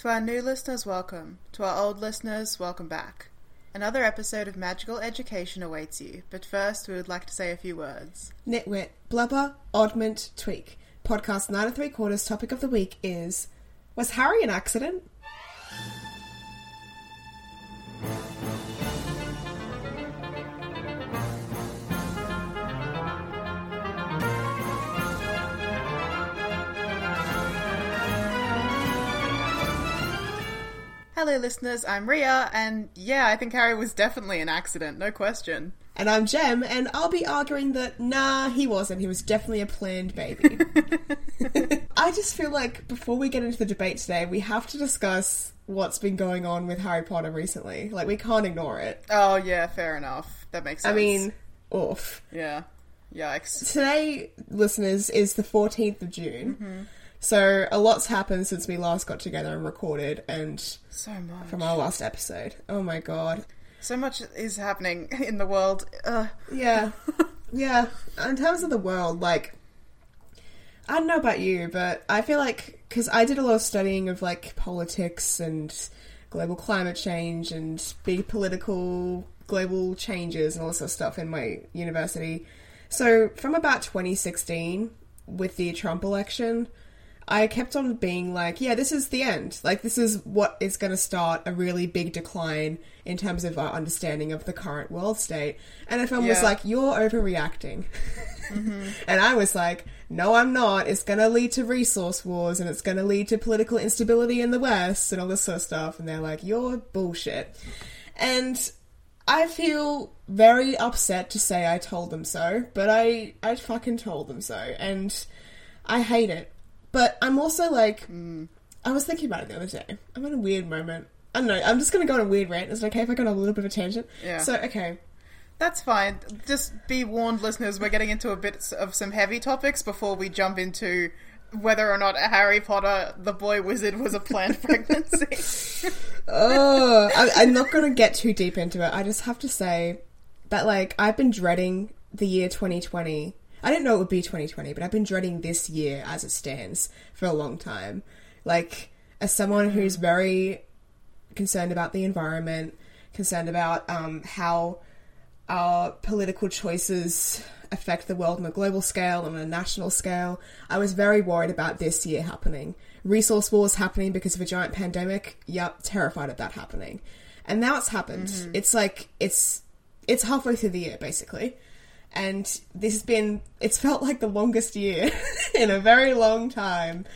To our new listeners, welcome. To our old listeners, welcome back. Another episode of Magical Education awaits you, but first we would like to say a few words. Nitwit, blubber, oddment, tweak. Podcast nine and three quarters topic of the week is Was Harry an accident? Hello, listeners, I'm Ria, and yeah, I think Harry was definitely an accident, no question. And I'm Jem, and I'll be arguing that nah, he wasn't. He was definitely a planned baby. I just feel like before we get into the debate today, we have to discuss what's been going on with Harry Potter recently. Like, we can't ignore it. Oh, yeah, fair enough. That makes sense. I mean, oof. yeah. Yikes. Today, listeners, is the 14th of June. Mm-hmm. So a lot's happened since we last got together and recorded, and So much. from our last episode. Oh my god. So much is happening in the world. Uh, Yeah. yeah. In terms of the world, like, I don't know about you, but I feel like, because I did a lot of studying of, like, politics and global climate change and big political global changes and all this stuff in my university. So, from about 2016, with the Trump election, I kept on being like, yeah, this is the end. Like, this is what is going to start a really big decline in terms of our understanding of the current world state. And everyone was like, you're overreacting. Mm-hmm. and I was like, no, I'm not. It's going to lead to resource wars and it's going to lead to political instability in the West and all this sort of stuff. And they're like, you're bullshit. And I feel very upset to say I told them so, but I, I fucking told them so. And I hate it. But I'm also like, mm. I was thinking about it the other day. I'm in a weird moment. I don't know. I'm just going to go on a weird rant. Is it okay if I go on a little bit of a tangent? Yeah. So, okay. that's fine. Just be warned, listeners, we're getting into a bit of some heavy topics before we jump into whether or not Harry Potter, the boy wizard, was a planned pregnancy. oh, I, I'm not going to get too deep into it. I just have to say that, like, I've been dreading the year 2020. I didn't know it would be 2020, but I've been dreading this year as it stands for a long time. Like, as someone who's very concerned about the environment, concerned about um, how our political choices affect the world on a global scale and on a national scale. I was very worried about this year happening. Resource wars happening because of a giant pandemic. Yup, terrified of that happening. And now it's happened. It's like it's it's halfway through the year basically. And this has been it's felt like the longest year in a very long time.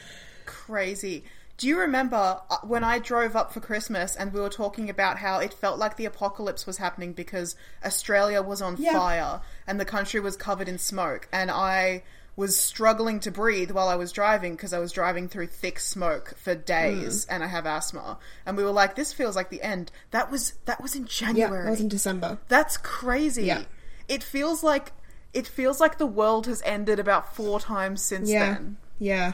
Crazy. Do you remember uh, when I drove up for Christmas and we were talking about how it felt like the apocalypse was happening because Australia was on Yeah. fire and the country was covered in smoke and I was struggling to breathe while I was driving because I was driving through thick smoke for days and I have asthma and we were like this feels like the end. That was that was in Yeah, January. that was in December. That's crazy. Yeah. It feels like it feels like the world has ended about 4 times since Yeah. then. Yeah.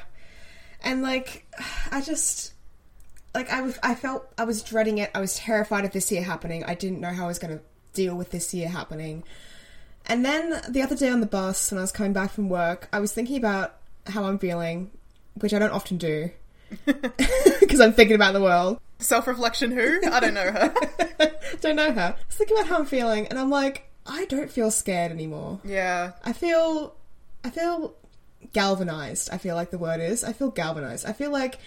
And like I just like I was I felt I was dreading it. I was terrified of this year happening. I didn't know how I was going to deal with this year happening. And then the other day on the bus when I was coming back from work, I was thinking about how I'm feeling, which I don't often do. Because I'm thinking about the world. Self reflection who? I don't know her. don't know her. I was thinking about how I'm feeling, and I'm like, I don't feel scared anymore. yeah. I feel I feel galvanized. I feel like the word is. I feel galvanized. I feel like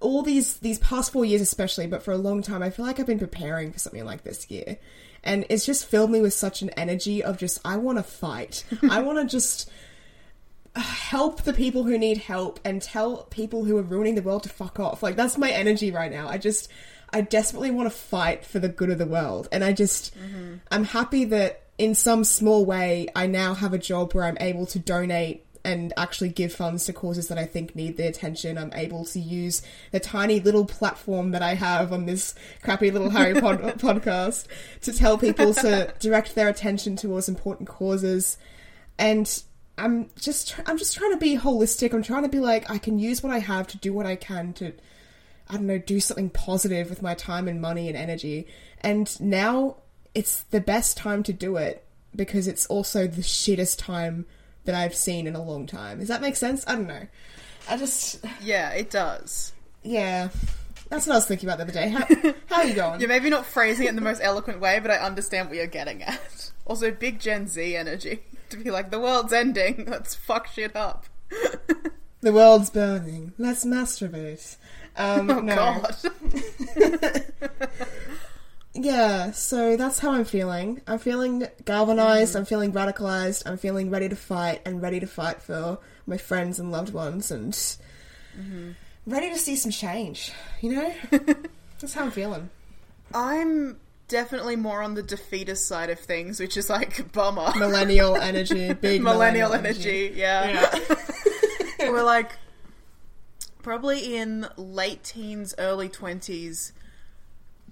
all these these past four years especially, but for a long time, I feel like I've been preparing for something like this year. And it's just filled me with such an energy of just I want to fight. I want to just help the people who need help and tell people who are ruining the world to fuck off. Like that's my energy right now. I just I desperately want to fight for the good of the world. And I just mm-hmm. I'm happy that in some small way I now have a job where I'm able to donate and actually give funds to causes that I think need the attention. I'm able to use the tiny little platform that I have on this crappy little Harry Pod- podcast to tell people to direct their attention towards important causes. And I'm just I'm just trying to be holistic. I'm trying to be like I can use what I have to do what I can to I don't know, do something positive with my time and money and energy. And now it's the best time to do it because it's also the shittest time that I've seen in a long time. Does that make sense? I don't know. I just, Yeah, it does. yeah. That's what I was thinking about the other day. How, how are you going? You're maybe not phrasing it in the most eloquent way, but I understand what you're getting at. Also, big Gen Z energy to be like, the world's ending. Let's fuck shit up. The world's burning. Let's masturbate. Um, Oh no. god. Yeah, so that's how I'm feeling. I'm feeling galvanized, I'm feeling radicalized, I'm feeling ready to fight and ready to fight for my friends and loved ones and ready to see some change, you know? that's how I'm feeling. I'm definitely more on the defeatist side of things, which is like bummer. Millennial energy, big millennial energy. Yeah. We're like probably in late teens, early 20s,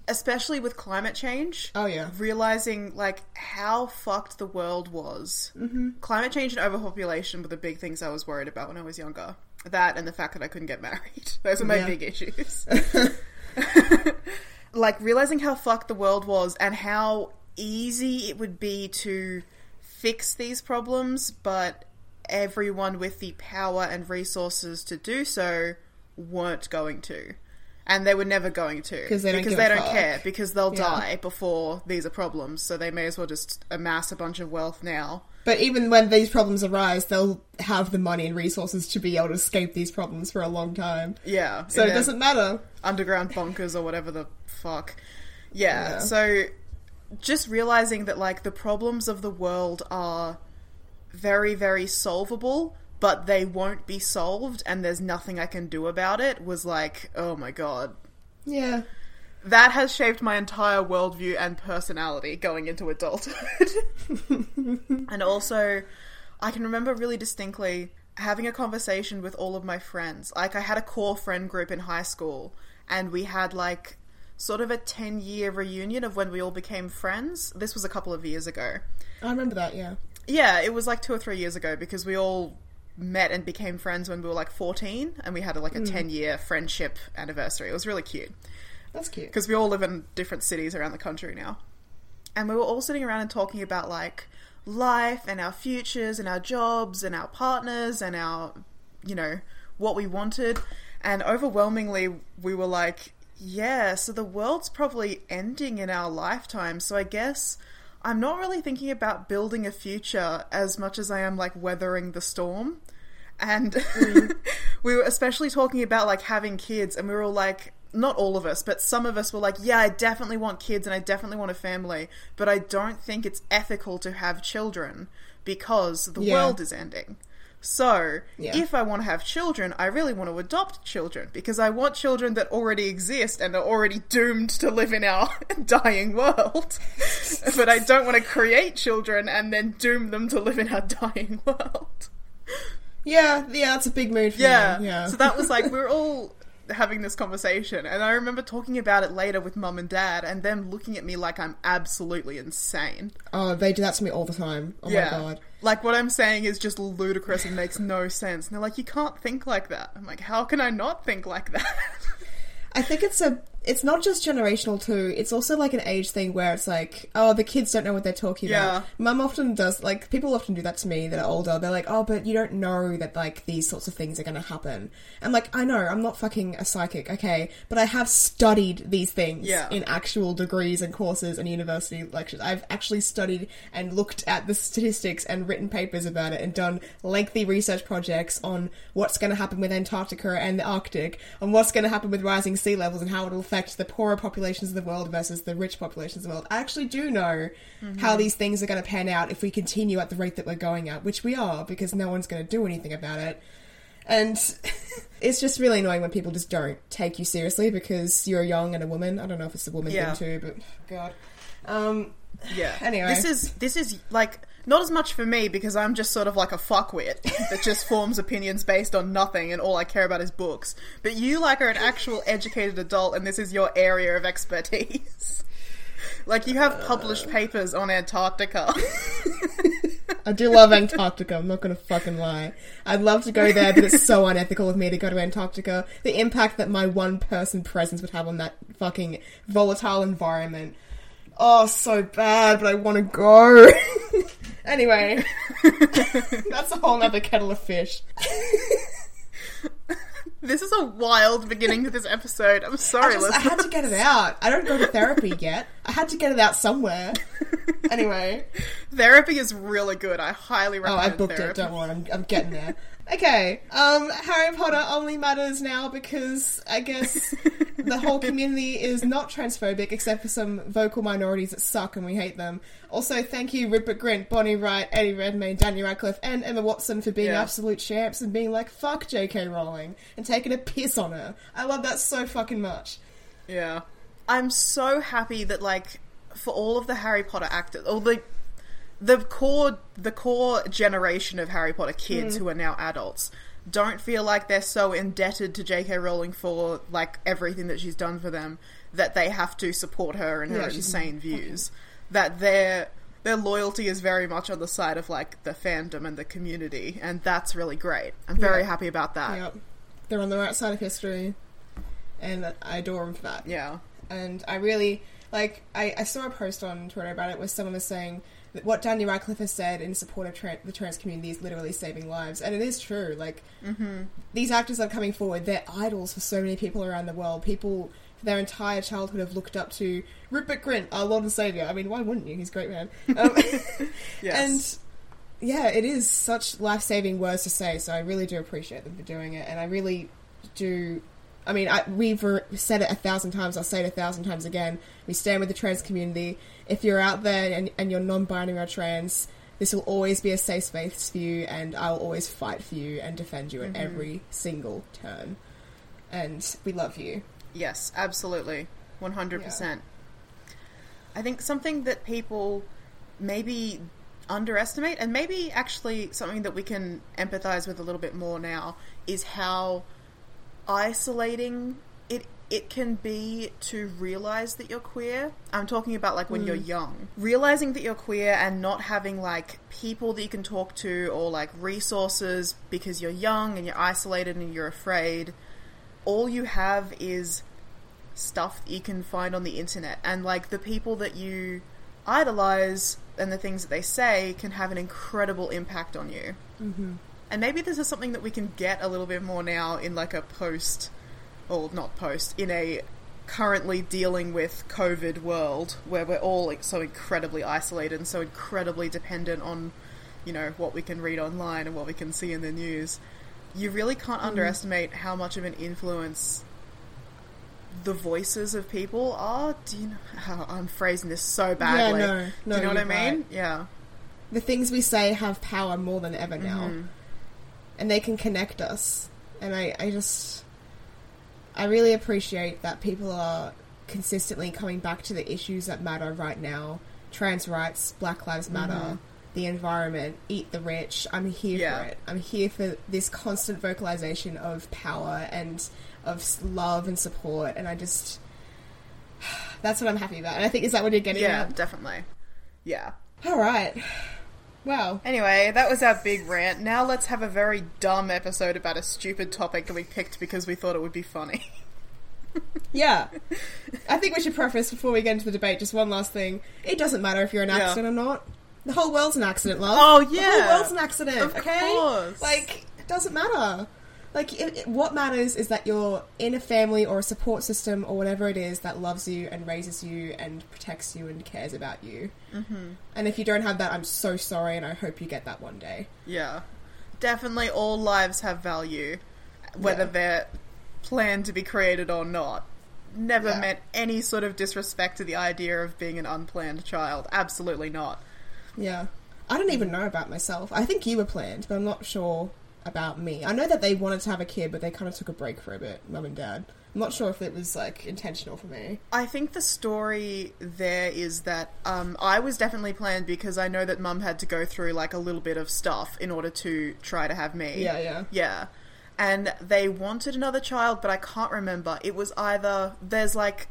especially with climate change. Oh, yeah. Realizing like how fucked the world was. Mm-hmm. Climate change and overpopulation were the big things I was worried about when I was younger. That and the fact that I couldn't get married. Those are my Yeah. big issues. like realizing how fucked the world was and how easy it would be to fix these problems, but everyone with the power and resources to do so weren't going to. And they were never going to. 'Cause they don't because they don't fuck. care. Because they'll Yeah. die before these are problems. So they may as well just amass a bunch of wealth now. But even when these problems arise, they'll have the money and resources to be able to escape these problems for a long time. Yeah. So it doesn't matter. underground bunkers or whatever the fuck. Yeah, Yeah. so just realizing that like the problems of the world are very very solvable but they won't be solved and there's nothing I can do about it was like oh my god Yeah. that has shaped my entire worldview and personality going into adulthood. and also, I can remember really distinctly having a conversation with all of my friends. Like, I had a core friend group in high school, and we had like sort of a 10 year reunion of when we all became friends. This was a couple of years ago. I remember that, yeah. Yeah, it was like two or three years ago because we all met and became friends when we were like 14 and we had like a hmm. 10 year friendship anniversary. It was really cute That's cute. because we all live in different cities around the country now. And we were all sitting around and talking about like life and our futures and our jobs and our partners and our, you know, what we wanted. And overwhelmingly, we were like, yeah, so the world's probably ending in our lifetime. So I guess I'm not really thinking about building a future as much as I am like weathering the storm. And we were especially talking about like having kids, and we were all like, not all of us, but some of us were like, yeah, I definitely want kids and I definitely want a family, but I don't think it's ethical to have children because the Yeah. world is ending. So, Yeah. if I want to have children, I really want to adopt children because I want children that already exist and are already doomed to live in our dying world. but I don't want to create children and then doom them to live in our dying world. Yeah, yeah, that's a big mood for Yeah. me. Yeah. So that was like we're all having this conversation and I remember talking about it later with mum and dad and them looking at me like I'm absolutely insane. oh, they do that to me all the time. Oh yeah. my god. Like what I'm saying is just ludicrous and makes no sense. And they're like, You can't think like that. I'm like, How can I not think like that? I think it's a it's not just generational too. It's also like an age thing where it's like, oh, the kids don't know what they're talking Yeah. about. Mum often does like people often do that to me that are older. They're like, oh, but you don't know that like these sorts of things are going to happen. I'm like, I know, I'm not fucking a psychic, okay, but I have studied these things Yeah. in actual degrees and courses and university lectures. I've actually studied and looked at the statistics and written papers about it and done lengthy research projects on what's going to happen with Antarctica and the Arctic, on what's going to happen with rising sea levels and how it will affect the poorer populations of the world versus the rich populations of the world. I actually do know how these things are going to pan out if we continue at the rate that we're going at, which we are because no one's going to do anything about it. And it's just really annoying when people just don't take you seriously because you're young and a woman. I don't know if it's a woman Yeah. thing too, but God. Um, Yeah. Anyway. This is this is like Not as much for me because I'm just sort of like a fuckwit that just forms opinions based on nothing and all I care about is books. But you like are an actual educated adult and this is your area of expertise. like you have published uh. papers on Antarctica. I do love Antarctica. I'm not gonna fucking lie. I'd love to go there, but it's so unethical of me to go to Antarctica. The impact that my one person presence would have on that fucking volatile environment. Oh, so bad, but I want to go. anyway, that's a whole other kettle of fish. this is a wild beginning to this episode. I'm I, sorry, just, I listeners. had to get it out. I don't go to therapy yet. I had to get it out somewhere. Anyway. Therapy is really good. I highly recommend. Oh, I booked therapy. it. Don't worry, I'm, I'm getting there. Okay, um, Harry Potter only matters now because I guess the whole community is not transphobic, except for some vocal minorities that suck and we hate them. Also, thank you Rupert Grint, Bonnie Wright, Eddie Redmayne, Daniel Radcliffe, and Emma Watson for being Yeah. absolute champs and being like "fuck J.K. Rowling" and taking a piss on her. I love that so fucking much. Yeah. I'm so happy that like for all of the Harry Potter actors or the the core the core generation of Harry Potter kids Hmm. who are now adults don't feel like they're so indebted to J.K. Rowling for like everything that she's done for them that they have to support her and her Yeah, insane views. That their their loyalty is very much on the side of like the fandom and the community, and that's really great. I'm very Yeah. happy about that. Yep, they're on the right side of history, and I adore them for that. Yeah. And I really like. I, I saw a post on Twitter about it where someone was saying that what Daniel Radcliffe has said in support of the trans community is literally saving lives, and it is true. Like these actors are coming forward, they're idols for so many people around the world. People for their entire childhood have looked up to Rupert Grint, our Lord and Savior. I mean, why wouldn't you? He's a great man. Um, Yes. and yeah, it is such life saving words to say, so I really do appreciate them for doing it, and I really do. I mean, I, we've re- said it a thousand times, I'll say it a thousand times again. We stand with the trans community. If you're out there and, and you're non binary or trans, this will always be a safe space for you, and I'll always fight for you and defend you at mm-hmm. every single turn. And we love you. Yes, absolutely. 100%. I think something that people maybe underestimate, and maybe actually something that we can empathize with a little bit more now, is how isolating it it can be to realize that you're queer. I'm talking about like when you're young. Realizing that you're queer and not having like people that you can talk to or like resources because you're young and you're isolated and you're afraid. All you have is stuff that you can find on the internet and like the people that you idolize and the things that they say can have an incredible impact on you mm-hmm. And maybe this is something that we can get a little bit more now in like a post or not post in a currently dealing with covid world where we're all like so incredibly isolated and so incredibly dependent on you know what we can read online and what we can see in the news you really can't underestimate how much of an influence the voices of people are. Do you know how I'm phrasing this so badly? no, no, Do you know what I mean? right. Yeah. the things we say have power more than ever now Mm-hmm. And they can connect us and I, I just i really appreciate that people are consistently coming back to the issues that matter right now trans rights black lives matter the environment eat the rich i'm here Mm-hmm. Yeah. for it i'm here for this constant vocalization of power and of love and support and i just that's what i'm happy about and i think is that what you're getting Yeah, at definitely. Yeah. all right well Anyway, that was our big rant. Now let's have a very dumb episode about a stupid topic that we picked because we thought it would be funny. Yeah. I think we should preface before we get into the debate just one last thing. It doesn't matter if you're an Yeah. accident or not. The whole world's an accident, love. Oh, yeah. The yeah. whole world's an accident, Of okay? course. Like, it doesn't matter. Like, it, it- what matters is that you're in a family or a support system or whatever it is that loves you and raises you and protects you and cares about you. Mm-hmm. And if you don't have that, I'm so sorry and I hope you get that one day. Yeah. Definitely all lives have value, whether Yeah. they're planned to be created or not. Never Yeah. meant any sort of disrespect to the idea of being an unplanned child. Absolutely not. Yeah. I don't even know about myself. I think you were planned, but I'm not sure about me. I know that they wanted to have a kid, but they kind of took a break for a bit, mum and dad. I'm not sure if it was like intentional for me. I think the story there is that um, I was definitely planned because I know that mum had to go through like a little bit of stuff in order to try to have me. Yeah, yeah. Yeah. And they wanted another child, but I can't remember. It was either there's like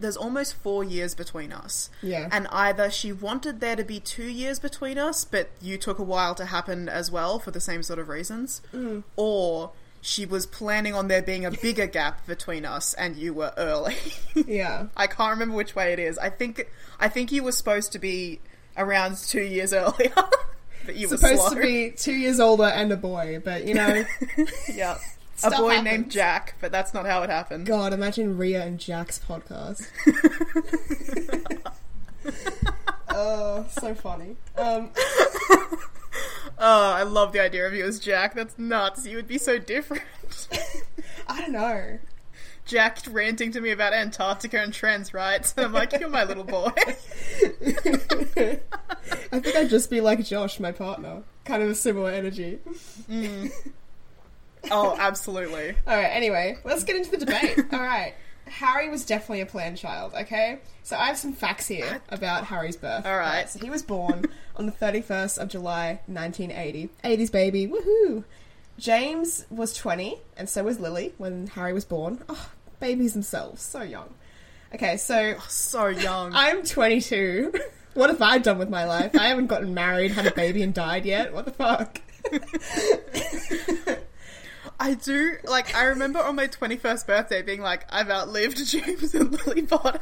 there's almost four years between us. Yeah. And either she wanted there to be two years between us, but you took a while to happen as well for the same sort of reasons, Mm. or she was planning on there being a bigger gap between us and you were early. Yeah. I can't remember which way it is. I think I think you were supposed to be around two years earlier. but you Supposed were to be two years older and a boy, but you know, yeah. A boy happens. named Jack, but that's not how it happened. God, imagine Ria and Jack's podcast. oh, so funny. Um, Oh, I love the idea of you as Jack. That's nuts. You would be so different. I don't know. Jack ranting to me about Antarctica and trans rights, and I'm like, "You're my little boy." I think I'd just be like Josh, my partner. Kind of a similar energy. Oh, absolutely. Alright, anyway, let's get into the debate. Alright. Harry was definitely a planned child, okay? So I have some facts here about Harry's birth. All right. so he was born on the 31st of July, 1980. 80s baby, woohoo! James was 20, and so was Lily when Harry was born. Oh, babies themselves, so young. Okay, so oh, So young. I'm 22. what have I done with my life? I haven't gotten married, had a baby, and died yet. What the fuck? I do like. I remember on my 21st birthday being like, "I've outlived James and Lily Potter."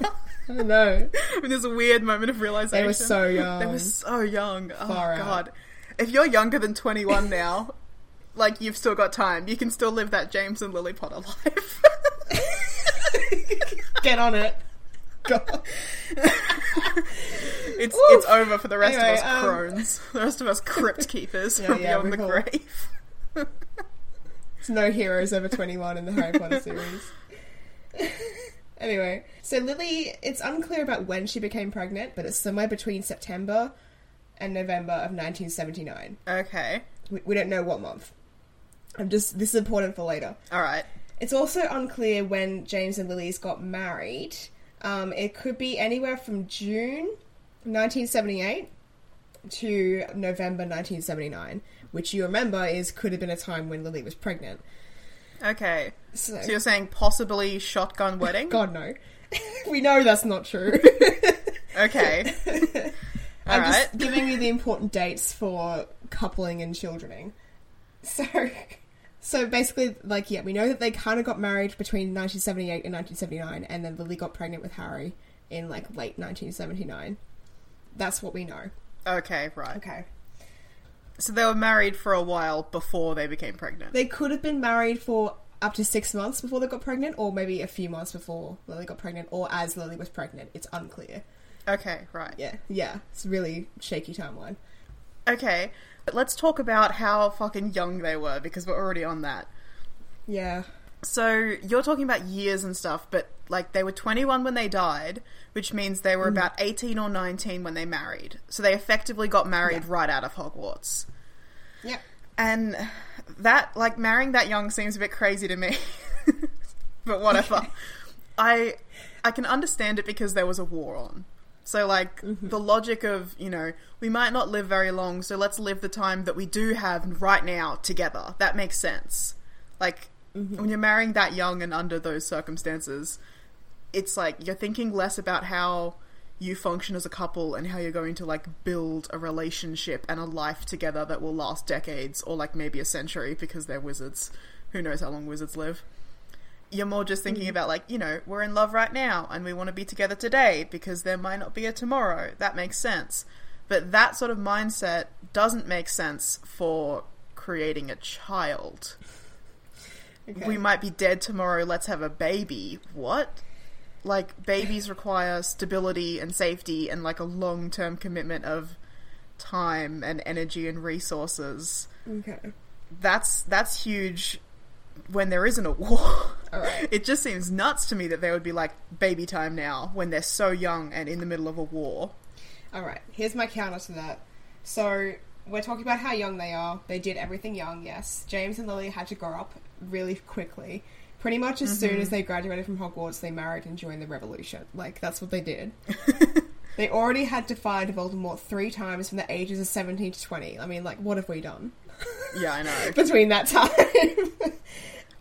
I don't know. I mean, there's a weird moment of realization. They were so young. They were so young. Oh Far out. god. If you're younger than 21 now, like you've still got time. You can still live that James and Lily Potter life. Get on it. God. it's Woof. it's over for the rest Anyway, of us um, crones. The rest of us crypt keepers Yeah, from yeah, beyond the all- grave. No heroes over 21 in the Harry Potter series. anyway, so Lily, it's unclear about when she became pregnant, but it's somewhere between September and November of 1979. Okay. We, we don't know what month. I'm just, this is important for later. All right. It's also unclear when James and Lily's got married. Um, it could be anywhere from June 1978 to November 1979, which you remember is could have been a time when Lily was pregnant. Okay. So, So you're saying possibly shotgun wedding? God no, we know that's not true. Okay. I'm just giving you the important dates for coupling and childrening. So, so basically, like, yeah, we know that they kind of got married between 1978 and 1979, and then Lily got pregnant with Harry in like late 1979. That's what we know. Okay, right. Okay. So they were married for a while before they became pregnant. They could have been married for up to six months before they got pregnant, or maybe a few months before Lily got pregnant, or as Lily was pregnant. It's unclear. Okay, right. Yeah, yeah, it's a really shaky timeline. Okay. But let's talk about how fucking young they were because we're already on that. Yeah, So you're talking about years and stuff, but like they were 21 when they died, which means they were mm. about 18 or 19 when they married. So they effectively got married right out of Hogwarts. yeah. And that, like, marrying that young seems a bit crazy to me. but whatever. I I can understand it because there was a war on. So, like, mm-hmm. the logic of, you know, we might not live very long, so let's live the time that we do have right now together. That makes sense. Like, Mm-hmm. when you're marrying that young and under those circumstances, it's like you're thinking less about how you function as a couple and how you're going to like build a relationship and a life together that will last decades or like maybe a century because they're wizards. Who knows how long wizards live? You're more just thinking mm-hmm. about like, you know, we're in love right now and we want to be together today because there might not be a tomorrow. That makes sense. But that sort of mindset doesn't make sense for creating a child. Okay. We might be dead tomorrow, let's have a baby. What? Like babies require stability and safety and like a long-term commitment of time and energy and resources. Okay. That's that's huge when there isn't a war. It just seems nuts to me that they would be like baby time now when they're so young and in the middle of a war. All right, here's my counter to that. So, we're talking about how young they are. They did everything young, yes. James and Lily had to grow up really quickly. Pretty much as soon as mm-hmm. they graduated from Hogwarts, they married and joined the revolution. Like, that's what they did. they already had to fight Voldemort three times from the ages of 17 to 20. I mean, like, what have we done Yeah, I know. between that time?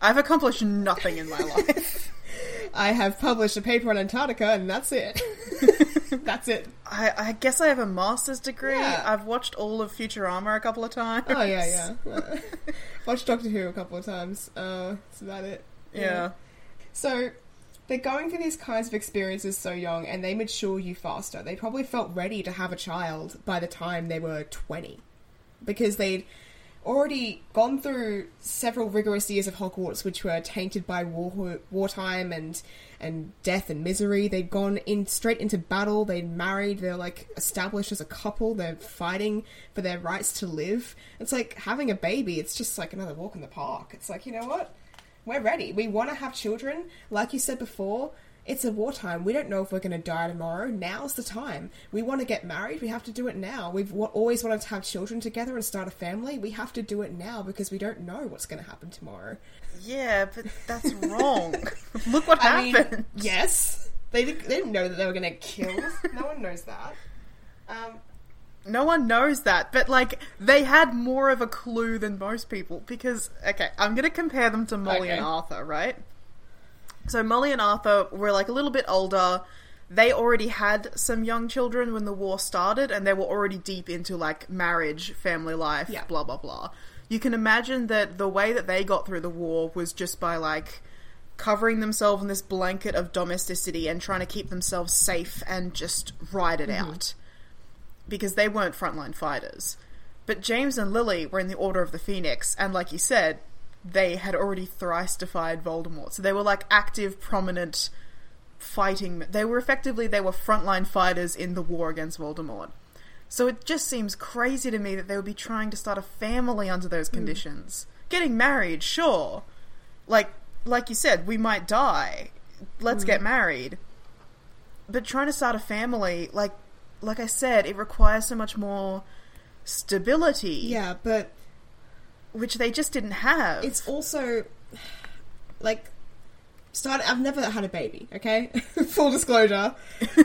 I've accomplished nothing in my life. I have published a paper on Antarctica, and that's it. that's it. I, I guess I have a master's degree. Yeah. I've watched all of Futurama a couple of times. Oh, yeah, yeah. Watched Doctor Who a couple of times. Uh, that's about it. Yeah. So they're going through these kinds of experiences so young and they mature you faster. They probably felt ready to have a child by the time they were 20 because they'd already gone through several rigorous years of Hogwarts which were tainted by war wartime and and death and misery. They'd gone in straight into battle, they'd married, they're like established as a couple, they're fighting for their rights to live. It's like having a baby, it's just like another walk in the park. It's like, you know what? we're ready. We want to have children. Like you said before, it's a wartime. We don't know if we're going to die tomorrow. Now's the time. We want to get married. We have to do it now. We've wa- always wanted to have children together and start a family. We have to do it now because we don't know what's going to happen tomorrow. Yeah, but that's wrong. Look what I mean, happened. yes, they didn't, they didn't know that they were going to kill. no one knows that. Um, No one knows that, but like they had more of a clue than most people because okay, I'm gonna compare them to Molly and Arthur, right? So Molly and Arthur were like a little bit older. They already had some young children when the war started, and they were already deep into like marriage, family life, Yeah. blah blah blah. You can imagine that the way that they got through the war was just by like covering themselves in this blanket of domesticity and trying to keep themselves safe and just ride it mm-hmm. out because they weren't frontline fighters. But James and Lily were in the Order of the Phoenix, and like you said, they had already thrice defied Voldemort. So they were like active, prominent fighting. They were effectively they were frontline fighters in the war against Voldemort. So it just seems crazy to me that they would be trying to start a family under those hmm. conditions. Getting married, sure. Like like you said, we might die. Let's hmm. get married. But trying to start a family, like like I said, it requires so much more stability, yeah, but which they just didn't have. it's also like start I've never had a baby, okay? Full disclosure.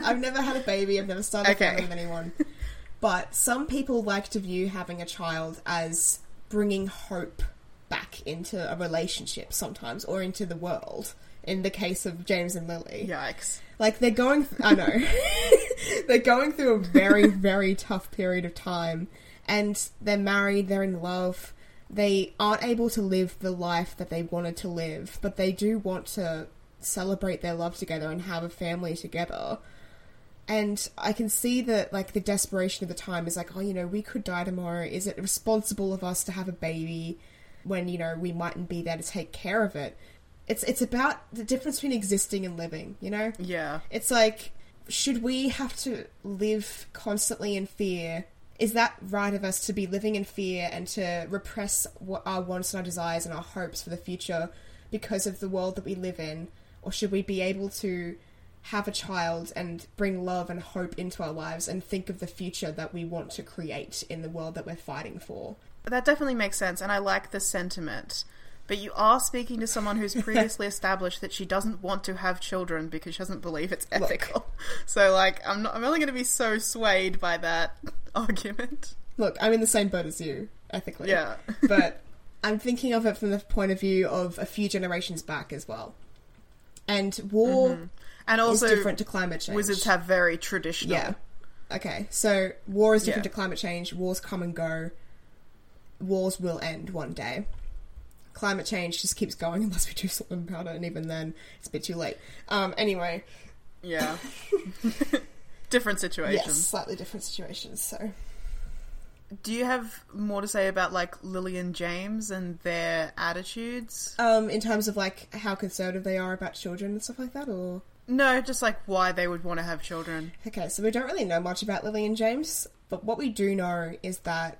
I've never had a baby, I've never started Okay. a family with anyone. But some people like to view having a child as bringing hope back into a relationship sometimes or into the world. In the case of James and Lily. Yikes. Like they're going, th- I know, they're going through a very, very tough period of time, and they're married, they're in love, they aren't able to live the life that they wanted to live, but they do want to celebrate their love together and have a family together. And I can see that, like, the desperation of the time is like, oh, you know, we could die tomorrow. Is it responsible of us to have a baby when, you know, we mightn't be there to take care of it? It's it's about the difference between existing and living, you know? Yeah. It's like, should we have to live constantly in fear? Is that right of us to be living in fear and to repress what our wants and our desires and our hopes for the future because of the world that we live in? Or should we be able to have a child and bring love and hope into our lives and think of the future that we want to create in the world that we're fighting for? That definitely makes sense, and I like the sentiment. But you are speaking to someone who's previously established that she doesn't want to have children because she doesn't believe it's ethical. So, like, I'm not. I'm only going to be so swayed by that argument. Look, I'm in the same boat as you, ethically. Yeah. but I'm thinking of it from the point of view of a few generations back as well. And war mm-hmm. And is also, different to climate change. wizards have very traditional. Yeah. Okay, so war is different Yeah. to climate change. Wars come and go. Wars will end one day. Climate change just keeps going unless we do something about it, and even then, it's a bit too late. Um, anyway, Yeah. Different situations. yes, slightly different situations. So, Do you have more to say about like Lily and James and their attitudes? um, in terms of like how conservative they are about children and stuff like that, or No, just like why they would want to have children. Okay, so we don't really know much about Lily and James, but what we do know is that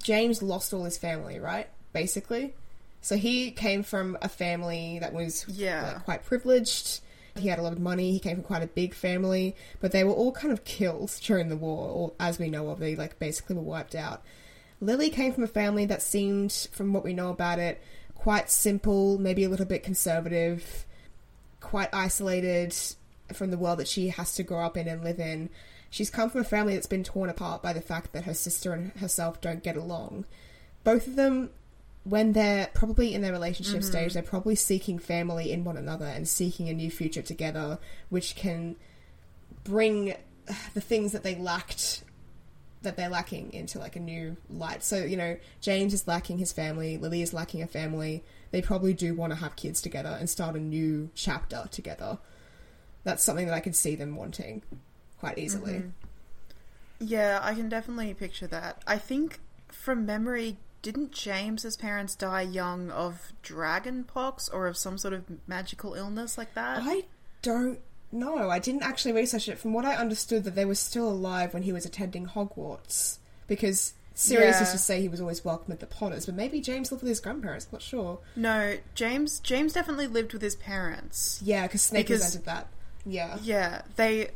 James lost all his family, right? Basically. So he came from a family that was Yeah. like, quite privileged. He had a lot of money. He came from quite a big family, but they were all kind of killed during the war, or as we know of, they like basically were wiped out. Lily came from a family that seemed, from what we know about it, quite simple, maybe a little bit conservative, quite isolated from the world that she has to grow up in and live in. She's come from a family that's been torn apart by the fact that her sister and herself don't get along. Both of them, when they're probably in their relationship mm-hmm. stage, they're probably seeking family in one another and seeking a new future together, which can bring the things that they lacked that they're lacking into like a new light. So, you know, James is lacking his family, Lily is lacking a family. They probably do want to have kids together and start a new chapter together. That's something that I could see them wanting quite easily. Mm-hmm. Yeah, I can definitely picture that. I think from memory, didn't James's parents die young of dragon pox or of some sort of magical illness like that? I don't know. I didn't actually research it. From what I understood, that they were still alive when he was attending Hogwarts because Sirius Yeah. used to say he was always welcome at the Potters, but maybe James lived with his grandparents. I'm not sure. No, James James definitely lived with his parents. Yeah, because Snape Because- presented that. Yeah. Yeah, they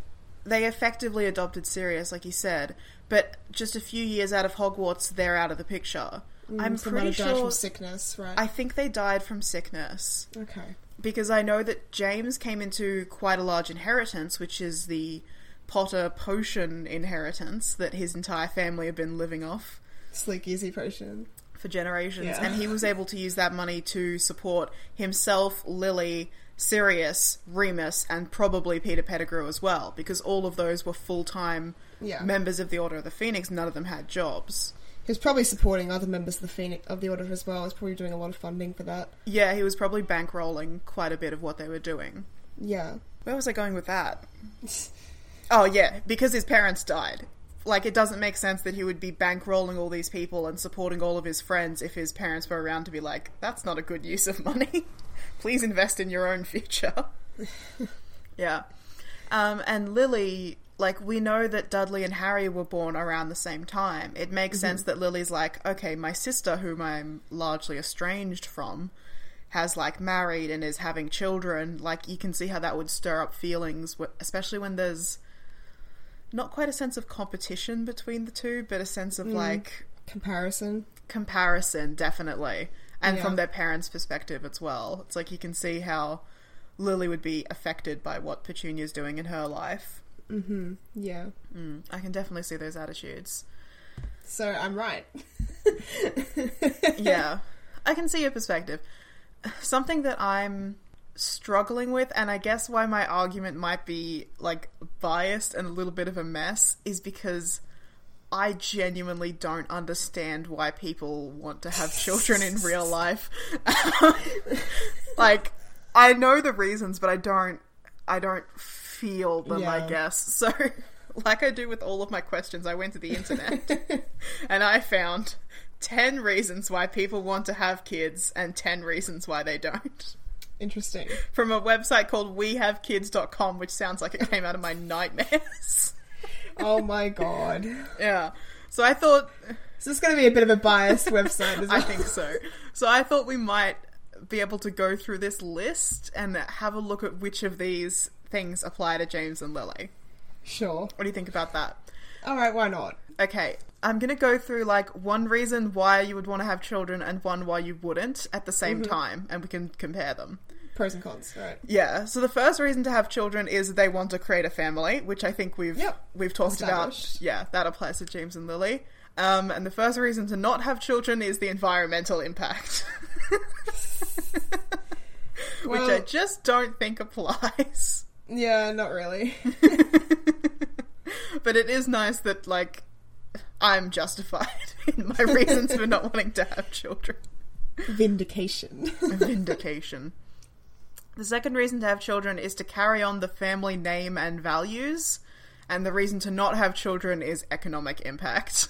they effectively adopted Sirius, like you said, but just a few years out of Hogwarts, they're out of the picture. Mm, I'm So pretty have died sure. from sickness, right? I think they died from sickness Okay. because I know that James came into quite a large inheritance, which is the Potter potion inheritance that his entire family have been living off Sleekeazy potion. for generations, Yeah. and he was able to use that money to support himself, Lily, Sirius, Remus, and probably Peter Pettigrew as well, because all of those were full time Yeah. members of the Order of the Phoenix. None of them had jobs. He was probably supporting other members of the Phoenix of the Order as well. He was probably doing a lot of funding for that. Yeah, he was probably bankrolling quite a bit of what they were doing. Yeah. Where was I going with that? Oh, yeah, because his parents died. Like, it doesn't make sense that he would be bankrolling all these people and supporting all of his friends if his parents were around to be like, that's not a good use of money. Please invest in your own future. yeah. Um, and Lily, like, we know that Dudley and Harry were born around the same time. It makes mm-hmm. sense that Lily's like, okay, my sister, whom I'm largely estranged from, has like married and is having children. Like, you can see how that would stir up feelings, especially when there's not quite a sense of competition between the two, but a sense of mm. like Comparison. comparison, definitely. And Yeah. from their parents' perspective as well. It's like you can see how Lily would be affected by what Petunia's doing in her life. Yeah. Mm, I can definitely see those attitudes. So I'm right. yeah, I can see your perspective. Something that I'm struggling with, and I guess why my argument might be like biased and a little bit of a mess, is because I genuinely don't understand why people want to have children in real life. like, I know the reasons, but I don't. I don't feel them. I guess so. Like I do with all of my questions, I went to the internet and I found 10 reasons why people want to have kids and 10 reasons why they don't. Interesting. From a website called wehavekids.com, which sounds like it came out of my nightmares. Oh my god. yeah. So I thought, So this is going to be a bit of a biased website well. I think so. So I thought we might be able to go through this list and have a look at which of these things apply to James and Lily. Sure. What do you think about that? Alright, why not? Okay, I'm gonna go through like one reason why you would want to have children and one why you wouldn't at the same time, and we can compare them. Pros and cons, right. Yeah. So the first reason to have children is they want to create a family, which I think we've Yep. we've talked about. Yeah, that applies to James and Lily. Um, and the first reason to not have children is the environmental impact, which I just don't think applies. Yeah, not really. But it is nice that like I'm justified in my reasons for not wanting to have children. Vindication. Vindication. The second reason to have children is to carry on the family name and values, and the reason to not have children is economic impact.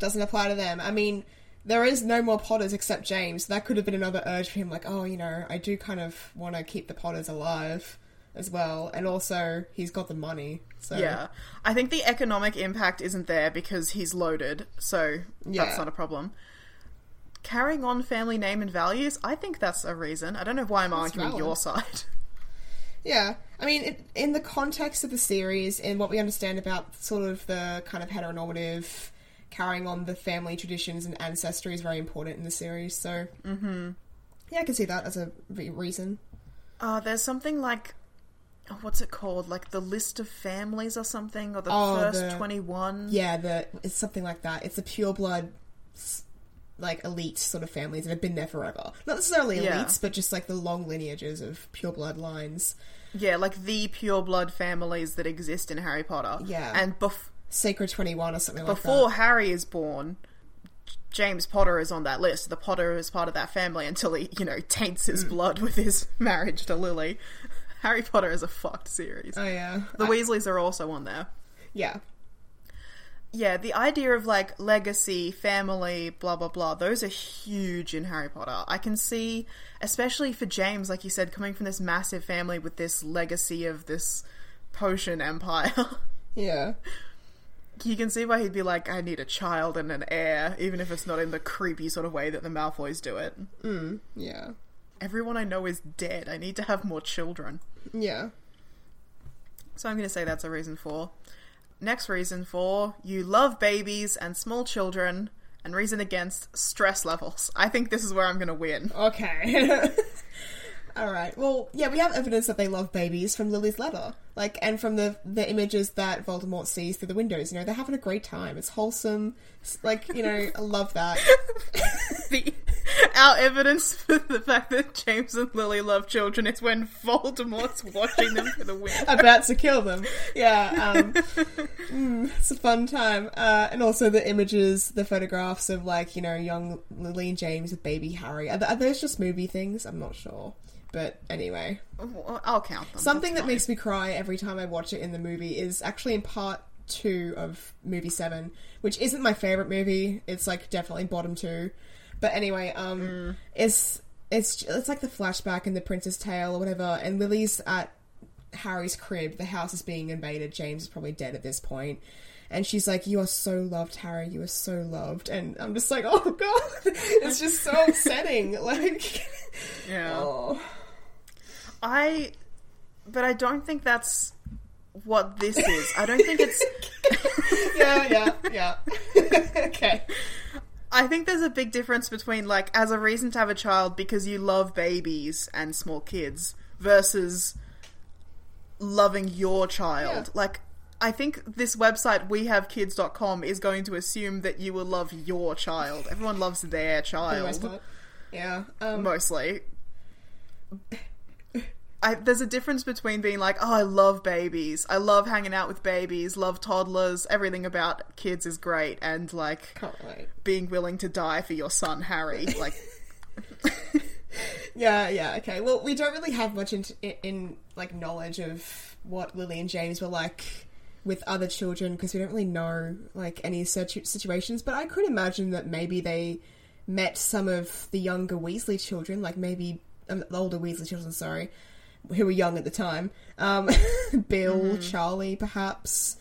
Doesn't apply to them. I mean, there is no more Potters except James. That could have been another urge for him, like, oh, you know, I do kind of want to keep the Potters alive as well. And also, he's got the money. So Yeah. I think the economic impact isn't there because he's loaded, so Yeah. that's not a problem. Carrying on family name and values, I think that's a reason. I don't know why I'm arguing valid. your side. Yeah, I mean, it, in the context of the series and what we understand about sort of the kind of heteronormative carrying on the family traditions and ancestry is very important in the series. So, mm-hmm. yeah, I can see that as a re- reason. Uh, there's something like, what's it called? Like the list of families or something, or the Oh, first the- 21. Yeah, the it's something like that. It's a pure blood, like elite sort of families that have been there forever. Not necessarily elites, Yeah. but just like the long lineages of pure blood lines. Yeah, like the pure blood families that exist in Harry Potter. Yeah. And bef- Sacred Twenty One or something like before that. Harry is born, James Potter is on that list. The Potter is part of that family until he, you know, taints his Mm. blood with his marriage to Lily. Harry Potter is a fucked series. Oh yeah, the I- Weasleys are also on there. yeah, Yeah, the idea of like legacy, family, blah blah blah, those are huge in Harry Potter. I can see, especially for James, like you said, coming from this massive family with this legacy of this potion empire. yeah. you can see why he'd be like, I need a child and an heir, even if it's not in the creepy sort of way that the Malfoys do it. Mm, yeah. Everyone I know is dead. I need to have more children. Yeah. So I'm going to say that's a reason for. Next reason for you love babies and small children, and reason against stress levels. I think this is where I'm going to win. Okay. All right. Well, yeah, we have evidence that they love babies from Lily's letter, like, and from the the images that Voldemort sees through the windows. You know, they're having a great time. It's wholesome. It's like, you know, I love that. The, our evidence for the fact that James and Lily love children is when Voldemort's watching them through the window. About to kill them. Yeah. Um, mm, it's a fun time. Uh, and also the images, the photographs of like you know young Lily and James with baby Harry. Are, are those just movie things? I'm not sure. But anyway, I'll count them. Something That's that fine. makes me cry every time I watch it in the movie is actually in part two of movie seven, which isn't my favorite movie. It's like definitely bottom two. But anyway, um, it's it's it's like the flashback in the Prince's Tale or whatever, and Lily's at Harry's crib. The house is being invaded. James is probably dead at this point. And she's like, "You are so loved, Harry. You are so loved." And I'm just like, "Oh God!" It's just so upsetting. Like, Yeah. oh, I, but I don't think that's what this is. I don't think it's. yeah, yeah, yeah. okay. I think there's a big difference between like as a reason to have a child because you love babies and small kids versus loving your child. Yeah. Like I think this website wehavekids.com is going to assume that you will love your child. Everyone loves their the child. Yeah. Um, mostly. I, there's a difference between being like, oh, I love babies, I love hanging out with babies, love toddlers, everything about kids is great, and like being willing to die for your son Harry. Like, Yeah, yeah, okay. Well, we don't really have much in, in, in like knowledge of what Lily and James were like with other children because we don't really know like any situ- situations. But I could imagine that maybe they met some of the younger Weasley children, like maybe um, the older Weasley children, sorry, who were young at the time. Um, Bill, Charlie, perhaps.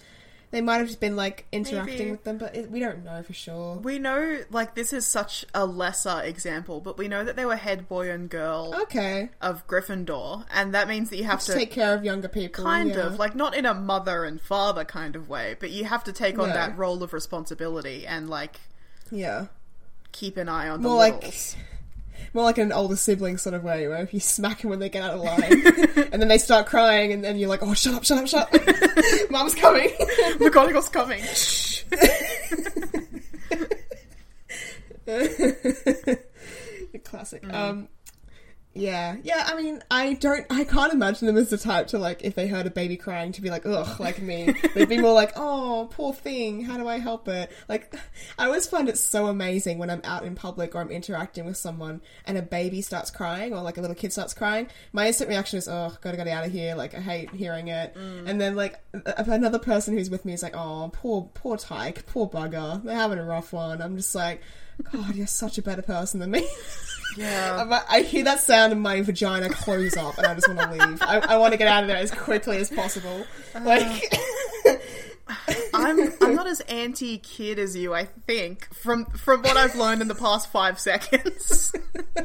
They might have just been like interacting Maybe. with them, but it, we don't know for sure. we know, like, this is such a lesser example, but we know that they were head boy and girl Okay, of Gryffindor, and that means that you have to to. take care of younger people. Kind yeah. of, like, not in a mother and father kind of way, but you have to take on Yeah. that role of responsibility and, like, yeah. keep an eye on the More like- littles. More like an older sibling sort of way, where if you smack them when they get out of line, and then they start crying, and then you're like, "Oh, shut up, shut up, shut up! Mum's coming." McGonagall's coming. Shh. Classic. Mm. Um, yeah, yeah. I mean, I don't, I can't imagine them as the type to like, if they heard a baby crying, to be like, "Ugh," like me. They'd be more like, "Oh, poor thing. How do I help it?" Like, I always find it so amazing when I'm out in public or I'm interacting with someone and a baby starts crying or like a little kid starts crying. My instant reaction is, "Oh, gotta get out of here!" Like, I hate hearing it. Mm. And then like another person who's with me is like, "Oh, poor, poor Tyke, poor bugger. They're having a rough one." I'm just like. God, you're such a better person than me. Yeah. I'm I hear that sound and my vagina close up and I just want to leave. I, I want to get out of there as quickly as possible. Uh. Like, I'm I'm not as anti kid as you, I think, from from what I've learned in the past five seconds.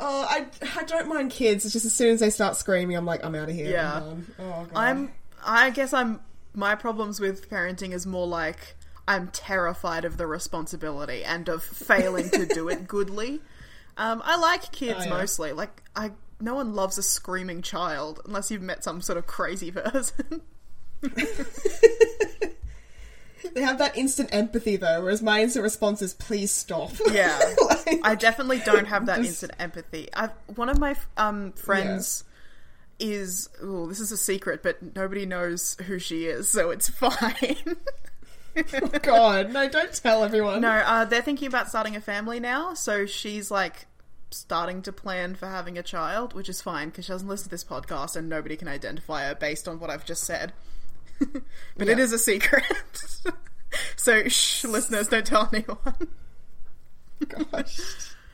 oh, I, I don't mind kids. It's just as soon as they start screaming, I'm like, I'm out of here. Yeah. I'm. Oh, I'm I guess I'm my problems with parenting is more like I'm terrified of the responsibility and of failing to do it goodly. Um, I like kids Oh, yeah. mostly. Like I, no one loves a screaming child unless you've met some sort of crazy person. They have that instant empathy though, whereas my instant response is please stop. Yeah, Like- I definitely don't have that Just- instant empathy. I've, one of my um, friends is oh, this is a secret, but nobody knows who she is, so it's fine. God, no, don't tell everyone. no, uh, they're thinking about starting a family now, so she's like starting to plan for having a child, which is fine because she doesn't listen to this podcast and nobody can identify her based on what I've just said. but it Yeah. is a secret. so shh, listeners, don't tell anyone. Gosh,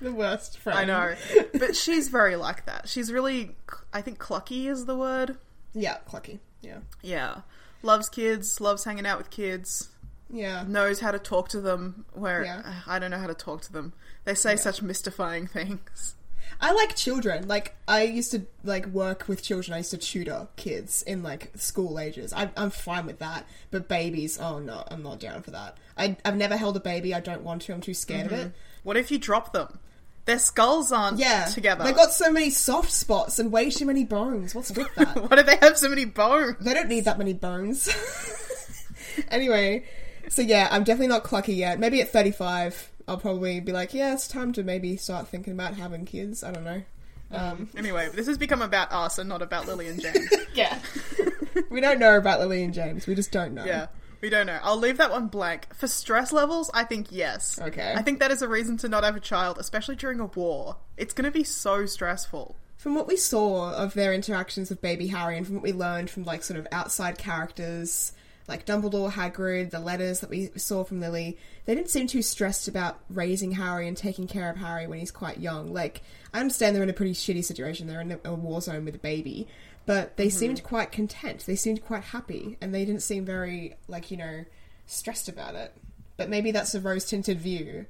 the worst friend. I know. But she's very like that. She's really, I think, clucky is the word. Yeah, clucky. Yeah, Yeah. Loves kids, loves hanging out with kids, yeah. knows how to talk to them, where Yeah. I don't know how to talk to them. They say such mystifying things. I like children. Like I used to like work with children. I used to tutor kids in like school ages. I, I'm fine with that. But babies, oh no, I'm not down for that. I, I've never held a baby. I don't want to. I'm too scared of it. Mm-hmm. What if you drop them? Their skulls aren't Yeah, together. They got so many soft spots and way too many bones. What's with that? Why do they have so many bones? they don't need that many bones. anyway, so yeah, I'm definitely not clucky yet. Maybe at 35, I'll probably be like, yeah, it's time to maybe start thinking about having kids. I don't know. Um, Anyway, this has become about us and not about Lily and James. yeah. we don't know about Lily and James. We just don't know. yeah. We don't know. I'll leave that one blank. For stress levels, I think yes. Okay. I think that is a reason to not have a child, especially during a war. It's going to be so stressful. From what we saw of their interactions with baby Harry and from what we learned from like sort of outside characters like Dumbledore, Hagrid, the letters that we saw from Lily, they didn't seem too stressed about raising Harry and taking care of Harry when he's quite young. Like, I understand they're in a pretty shitty situation. They're in a, a war zone with a baby, but they seemed quite content. They seemed quite happy, and they didn't seem very like you know stressed about it. But maybe that's a rose tinted view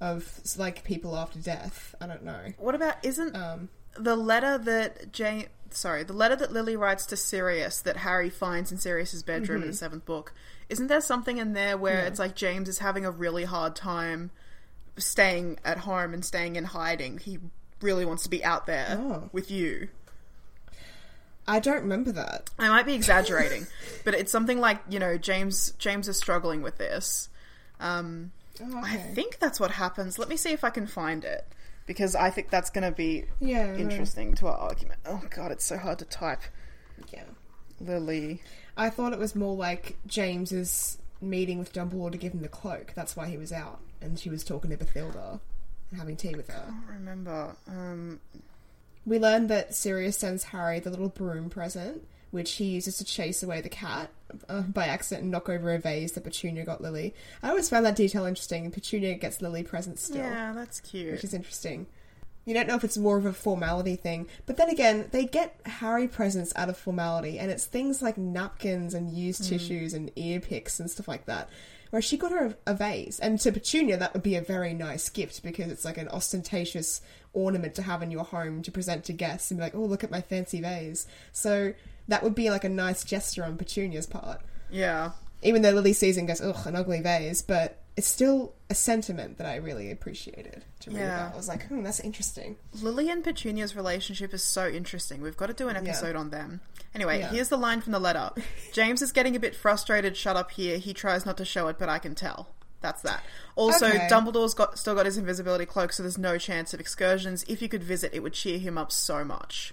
of like people after death. I don't know. What about isn't Um, the letter that Jane sorry, the letter that Lily writes to Sirius that Harry finds in Sirius's bedroom Mm-hmm. in the seventh book? Isn't there something in there where it's like James is having a really hard time staying at home and staying in hiding? He really wants to be out there Oh. with you. I don't remember that. I might be exaggerating, but it's something like you know James James is struggling with this. Um, Oh, I think that's what happens. Let me see if I can find it because I think that's going to be Yeah, interesting to our argument. Oh god, it's so hard to type. Yeah. Lily. I thought it was more like James's meeting with Dumbledore to give him the cloak. That's why he was out, and she was talking to Bathilda and having tea with her. I don't remember. Um, We learned that Sirius sends Harry the little broom present, which he uses to chase away the cat uh, by accident and knock over a vase that Petunia got Lily. I always found that detail interesting. Petunia gets Lily presents still. yeah, that's cute. which is interesting. You don't know if it's more of a formality thing, but then again, they get Harry presents out of formality, and it's things like napkins and used tissues and ear picks and stuff like that. Whereas she got her a, a vase, and to Petunia, that would be a very nice gift because it's like an ostentatious ornament to have in your home to present to guests and be like, oh, look at my fancy vase. So that would be like a nice gesture on Petunia's part yeah. even though Lily sees and goes, ugh, an ugly vase, but it's still a sentiment that I really appreciated to read Yeah. about. I was like, hmm, that's interesting. Lily and Petunia's relationship is so interesting. We've got to do an episode on them. Anyway, Yeah. here's the line from the letter. James is getting a bit frustrated. Shut up here. He tries not to show it, but I can tell. That's that. Also, Okay. Dumbledore's got still got his invisibility cloak, so there's no chance of excursions. If you could visit, it would cheer him up so much.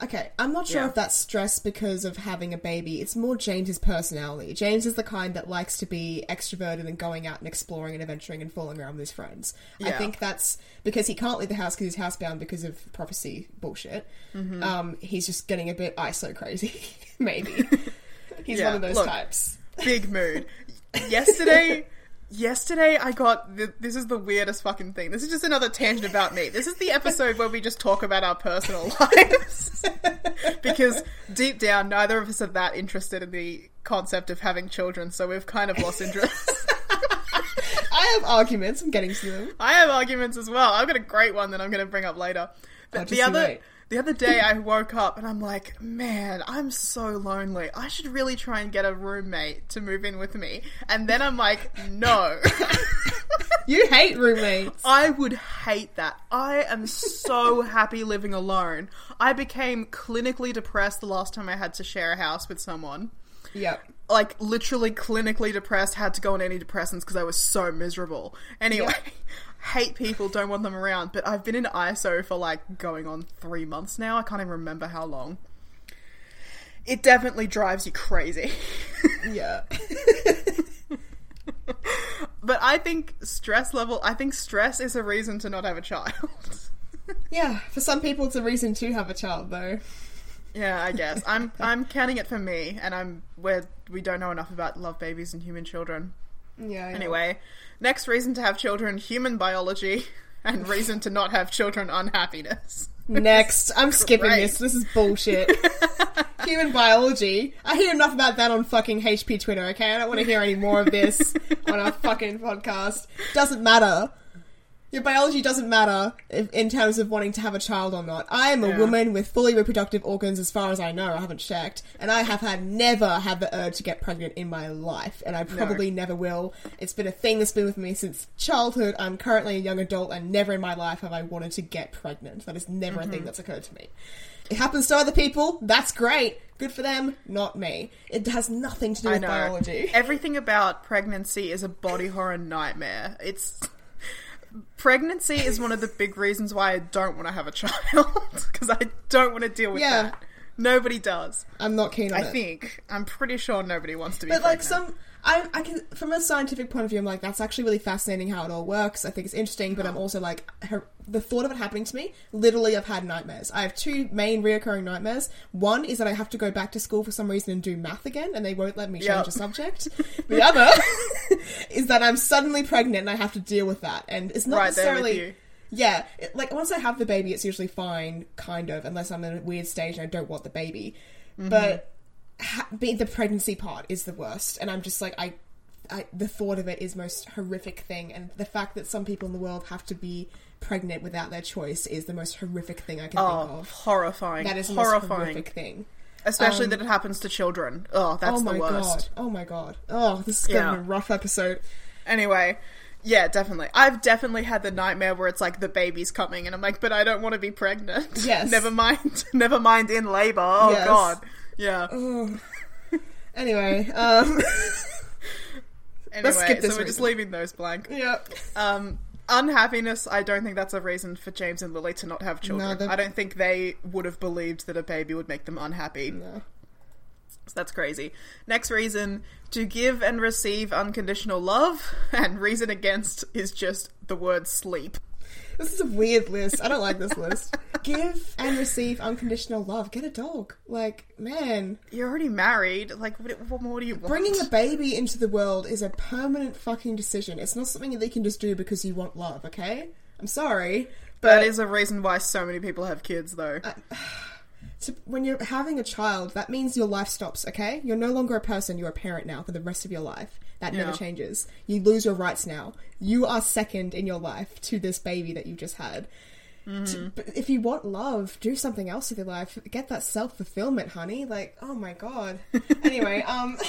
Okay, I'm not sure Yeah. if that's stress because of having a baby. It's more James's personality. James is the kind that likes to be extroverted and going out and exploring and adventuring and fooling around with his friends. I think that's because he can't leave the house because he's housebound because of prophecy bullshit. Mm-hmm. Um, he's just getting a bit ISO crazy, maybe. he's Yeah, one of those look. types. Big mood. Yesterday, yesterday I got th- this is the weirdest fucking thing. This is just another tangent about me. This is the episode where we just talk about our personal lives because deep down, neither of us are that interested in the concept of having children, so we've kind of lost interest. I have arguments. I'm getting to them. I have arguments as well. I've got a great one that I'm going to bring up later. Oh, But just the other, wait. The other day I woke up and I'm like, man, I'm so lonely. I should really try and get a roommate to move in with me. And then I'm like, no. You hate roommates. I would hate that. I am so happy living alone. I became clinically depressed the last time I had to share a house with someone. Yep. Like literally clinically depressed, had to go on antidepressants because I was so miserable. Anyway, hate people, don't want them around. But I've been in ISO for like going on three months now. I can't even remember how long. It definitely drives you crazy. Yeah. but I think stress level, I think stress is a reason to not have a child. yeah. For some people, it's a reason to have a child, though. yeah, I guess. I'm I'm counting it for me and I'm where we don't know enough about love babies and human children. Yeah. Know. Next reason to have children, human biology, and reason to not have children, unhappiness. Next. I'm skipping Great. this. This is bullshit. Human biology. I hear enough about that on fucking HP Twitter, okay? I don't want to hear any more of this on a fucking podcast. Doesn't matter. Your biology doesn't matter if, in terms of wanting to have a child or not. I am a Yeah. woman with fully reproductive organs as far as I know. I haven't checked. And I have had never had the urge to get pregnant in my life. And I probably never will. It's been a thing that's been with me since childhood. I'm currently a young adult and never in my life have I wanted to get pregnant. That is never a thing mm-hmm. that's occurred to me. It happens to other people. That's great. Good for them. Not me. It has nothing to do with biology. Everything about pregnancy is a body horror nightmare. It's pregnancy is one of the big reasons why I don't want to have a child because I don't want to deal with Yeah. that. Nobody does. I'm not keen on it. I it. think. I'm pretty sure nobody wants to be But like some, I, I can from a scientific point of view, I'm like that's actually really fascinating how it all works. I think it's interesting, but I'm also like her, the thought of it happening to me. Literally, I've had nightmares. I have two main reoccurring nightmares. One is that I have to go back to school for some reason and do math again, and they won't let me change Yep. the subject. the other is that I'm suddenly pregnant and I have to deal with that, and it's not Right necessarily. Yeah, it, like once I have the baby, it's usually fine, kind of, unless I'm in a weird stage and I don't want the baby. Mm-hmm. But ha- being the pregnancy part is the worst, and I'm just like I, I, the thought of it is most horrific thing, and the fact that some people in the world have to be pregnant without their choice is the most horrific thing I can oh, think of. horrifying. That is the most horrifying. horrific thing. Especially Um, that it happens to children. Oh, that's oh my the worst. god! Oh my god! Oh, this is gonna Yeah. be a rough episode. Anyway, yeah, definitely. I've definitely had the nightmare where it's like the baby's coming, and I'm like, but I don't want to be pregnant. Yes. never mind. Never mind in labor. Oh Yes. god. Yeah. Anyway, um, Anyway, skip this so we're just reason. leaving those blank. yeah. Um, unhappiness. I don't think that's a reason for James and Lily to not have children. I don't think they would have believed that a baby would make them unhappy. No. So that's crazy. Next reason to give and receive unconditional love, and reason against is just the word sleep. This is a weird list. I don't like this list. Give and receive unconditional love. Get a dog. Like, man, You're already married. Like, what, what more do you want? bringing a baby into the world is a permanent fucking decision. It's not something that you can just do because you want love, okay? I'm sorry. But That is a reason why so many people have kids, though. to, when you're having a child, that means your life stops, okay? You're no longer a person, you're a parent now for the rest of your life. That never changes. You lose your rights now. You are second in your life to this baby that you just had. Mm-hmm. To- but if you want love, do something else with your life. Get that self fulfillment, honey. Like, oh my god. anyway, um,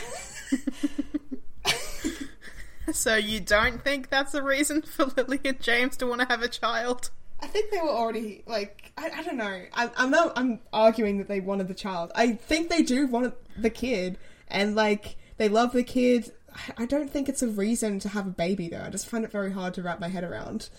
so you don't think that's a reason for Lily and James to want to have a child? I think they were already like I, I don't know. I, I'm not. I'm arguing that they wanted the child. I think they do want the kid, and like they love the kid. I- I don't think it's a reason to have a baby though. I just find it very hard to wrap my head around.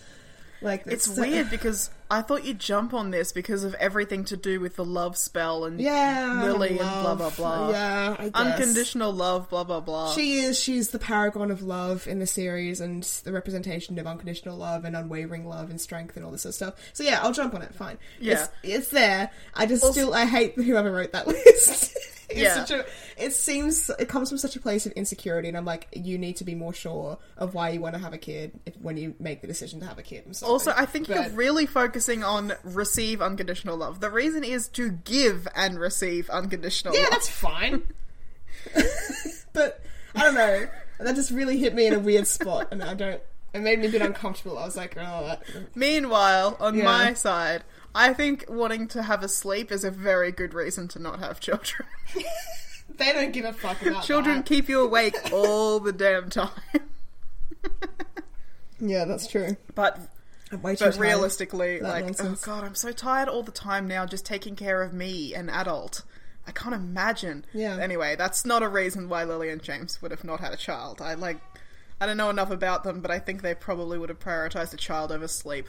Like It's so- weird because I thought you'd jump on this because of everything to do with the love spell and Yeah, Lily and blah blah blah. Yeah, I guess. Unconditional love, blah blah blah. She is. She's the paragon of love in the series, and the representation of unconditional love and unwavering love and strength and all this sort of stuff. So yeah, I'll jump on it. Fine. Yeah. it's, it's there. I just Also- still I hate whoever wrote that list. it's Yeah. such a, it seems it comes from such a place of insecurity, and I'm like, you need to be more sure of why you want to have a kid if, when you make the decision to have a kid. Also, I think But- you're really focusing on receive unconditional love. The reason is to give and receive unconditional yeah, love. that's fine. but I don't know. That just really hit me in a weird spot, and I don't. It made me a bit uncomfortable. I was like, oh, that, Meanwhile, on Yeah. my side, I think wanting to have a sleep is a very good reason to not have children. They don't give a fuck about children that. keep you awake all the damn time. Yeah, that's true. But way too but tired. realistically, That like, oh, nonsense. oh god, I'm so tired all the time now, just taking care of me, an adult. I can't imagine. Yeah. Anyway, that's not a reason why Lily and James would have not had a child. I like, I don't know enough about them, but I think they probably would have prioritized a child over sleep.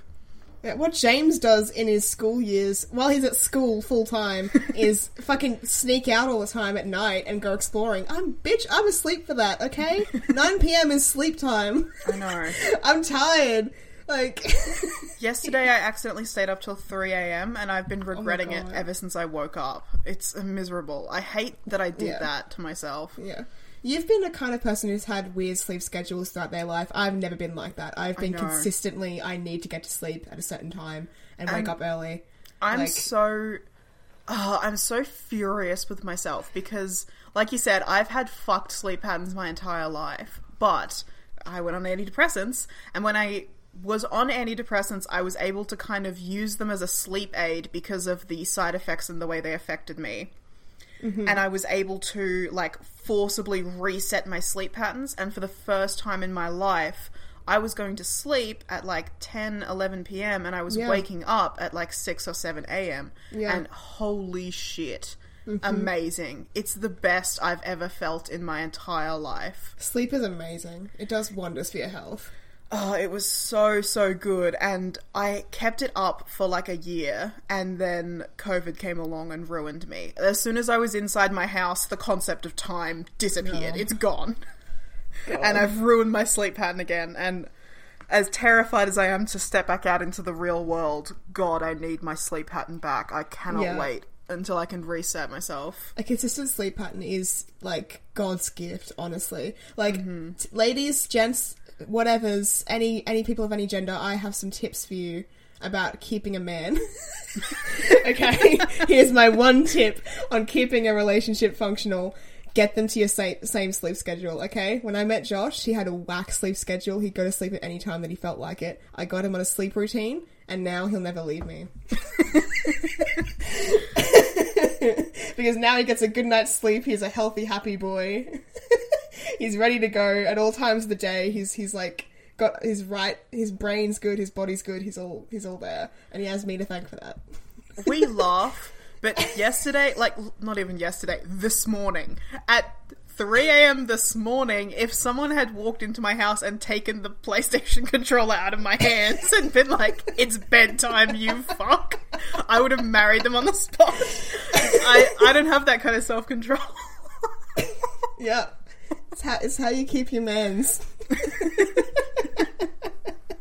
Yeah, what James does in his school years, while he's at school full time, is fucking sneak out all the time at night and go exploring. I'm bitch. I'm asleep for that. Okay, 9 p.m. is sleep time. I know. I'm tired. Like, Yesterday, I accidentally stayed up till 3 a.m. and I've been oh regretting it ever since I woke up. It's miserable. I hate that I did Yeah. that to myself. yeah. You've been the kind of person who's had weird sleep schedules throughout their life. I've never been like that. I've been know. consistently, I need to get to sleep at a certain time and wake up early. I'm Like- so oh, I'm so furious with myself because like you said, I've had fucked sleep patterns my entire life. But I went on antidepressants and when I was on antidepressants, I was able to kind of use them as a sleep aid because of the side effects and the way they affected me. Mm-hmm. And I was able to like forcibly reset my sleep patterns and for the first time in my life I was going to sleep at like 10, 11 p.m. and I was Yeah. waking up at like 6 or 7 a.m. Yeah. And holy shit. Mm-hmm. Amazing. It's the best I've ever felt in my entire life. Sleep is amazing. It does wonders for your health. Oh, it was so, so good. And I kept it up for like a year, and then COVID came along and ruined me. As soon as I was inside my house, the concept of time disappeared. It's gone. And I've ruined my sleep pattern again. And as terrified as I am to step back out into the real world, God, I need my sleep pattern back. I cannot Yeah. wait until I can reset myself. a consistent sleep pattern is like God's gift, honestly. Like, mm-hmm. t- ladies, gents, whatever's, any any people of any gender, I have some tips for you about keeping a man. okay, here's my one tip on keeping a relationship functional. Get them to your sa- same sleep schedule, okay? When I met Josh, he had a whack sleep schedule. He'd go to sleep at any time that he felt like it. I got him on a sleep routine, and now he'll never leave me. because now he gets a good night's sleep. He's a healthy, happy boy. he's ready to go at all times of the day. He's he's like got his right. His brain's good. His body's good. He's all he's all there, and he has me to thank for that. we laugh, but yesterday, like not even yesterday, this morning at 3 a.m. this morning, if someone had walked into my house and taken the PlayStation controller out of my hands and been like, "It's bedtime, you fuck," I would have married them on the spot. I I don't have that kind of self control. Yeah, it's how it's how you keep your man's.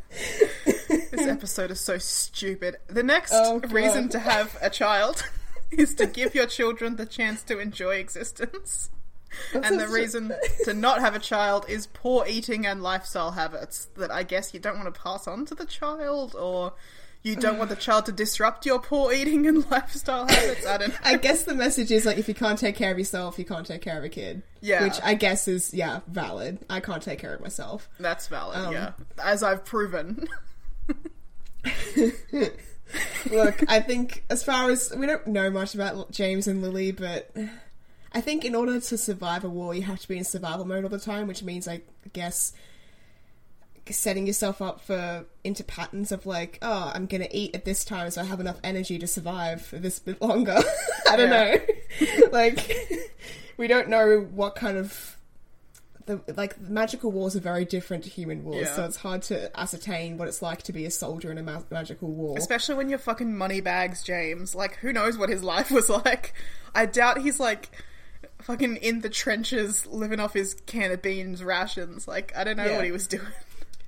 this episode is so stupid. The next Oh, reason to have a child is to give your children the chance to enjoy existence. And the reason to not have a child is poor eating and lifestyle habits that I guess you don't want to pass on to the child or you don't want the child to disrupt your poor eating and lifestyle habits. I don't know. I guess the message is like if you can't take care of yourself, you can't take care of a kid. Yeah. which I guess is yeah valid. I can't take care of myself. That's valid, Um, yeah. As I've proven. Look, I think as far as we don't know much about James and Lily, but I think in order to survive a war, you have to be in survival mode all the time, which means I guess setting yourself up for into patterns of like, oh, I'm gonna eat at this time, so I have enough energy to survive for this bit longer. I don't know. like, we don't know what kind of the like magical wars are very different to human wars, Yeah. so it's hard to ascertain what it's like to be a soldier in a ma- magical war. Especially when you're fucking money bags, James. Like, who knows what his life was like? I doubt he's like fucking in the trenches living off his can of beans rations. Like, I don't know Yeah. what he was doing.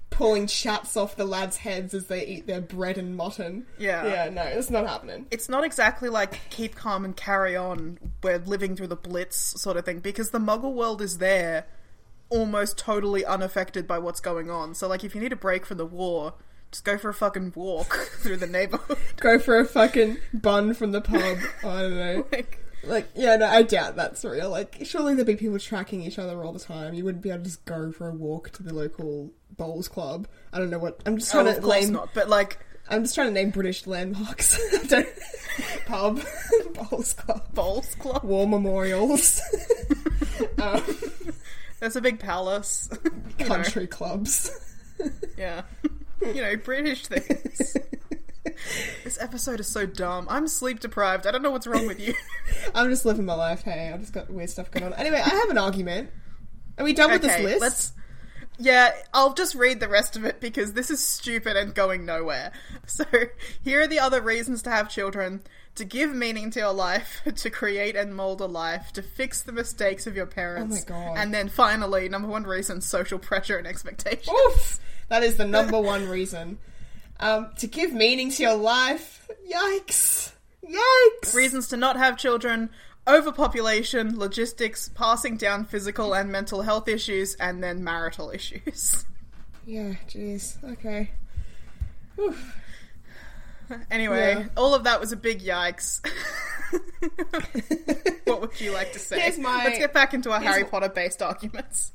pulling chaps off the lads' heads as they eat their bread and mutton. Yeah. Yeah, no, it's not happening. It's not exactly like keep calm and carry on, we're living through the blitz sort of thing, because the muggle world is there almost totally unaffected by what's going on. So, like, if you need a break from the war, just go for a fucking walk through the neighborhood. Go for a fucking bun from the pub. I don't know. like, Like, yeah, no, I doubt that's real. Like, surely there'd be people tracking each other all the time. You wouldn't be able to just go for a walk to the local bowls club. I don't know what. I'm just oh, trying of to course lame. not. But, like, I'm just trying to name British landmarks. Pub, bowls club, Bowls Club. war memorials, um, There's a big palace. You know, country clubs. yeah. You know, British things. this episode is so dumb. I'm sleep deprived. I don't know what's wrong with you. I'm just living my life. Hey, I've just got weird stuff going on. Anyway, I have an argument. Are we done with this list? Let's. Yeah, I'll just read the rest of it because this is stupid and going nowhere. So, here are the other reasons to have children to give meaning to your life, to create and mold a life, to fix the mistakes of your parents. Oh my God. And then finally, number one reason social pressure and expectation. Oof! That is the number one reason. Um, to give meaning to your life. Yikes! Yikes! Reasons to not have children overpopulation, logistics, passing down physical and mental health issues, and then marital issues. Yeah, jeez. Okay. Oof. Anyway, Yeah. all of that was a big yikes. what would you like to say? My- Let's get back into our here's Harry Potter based arguments.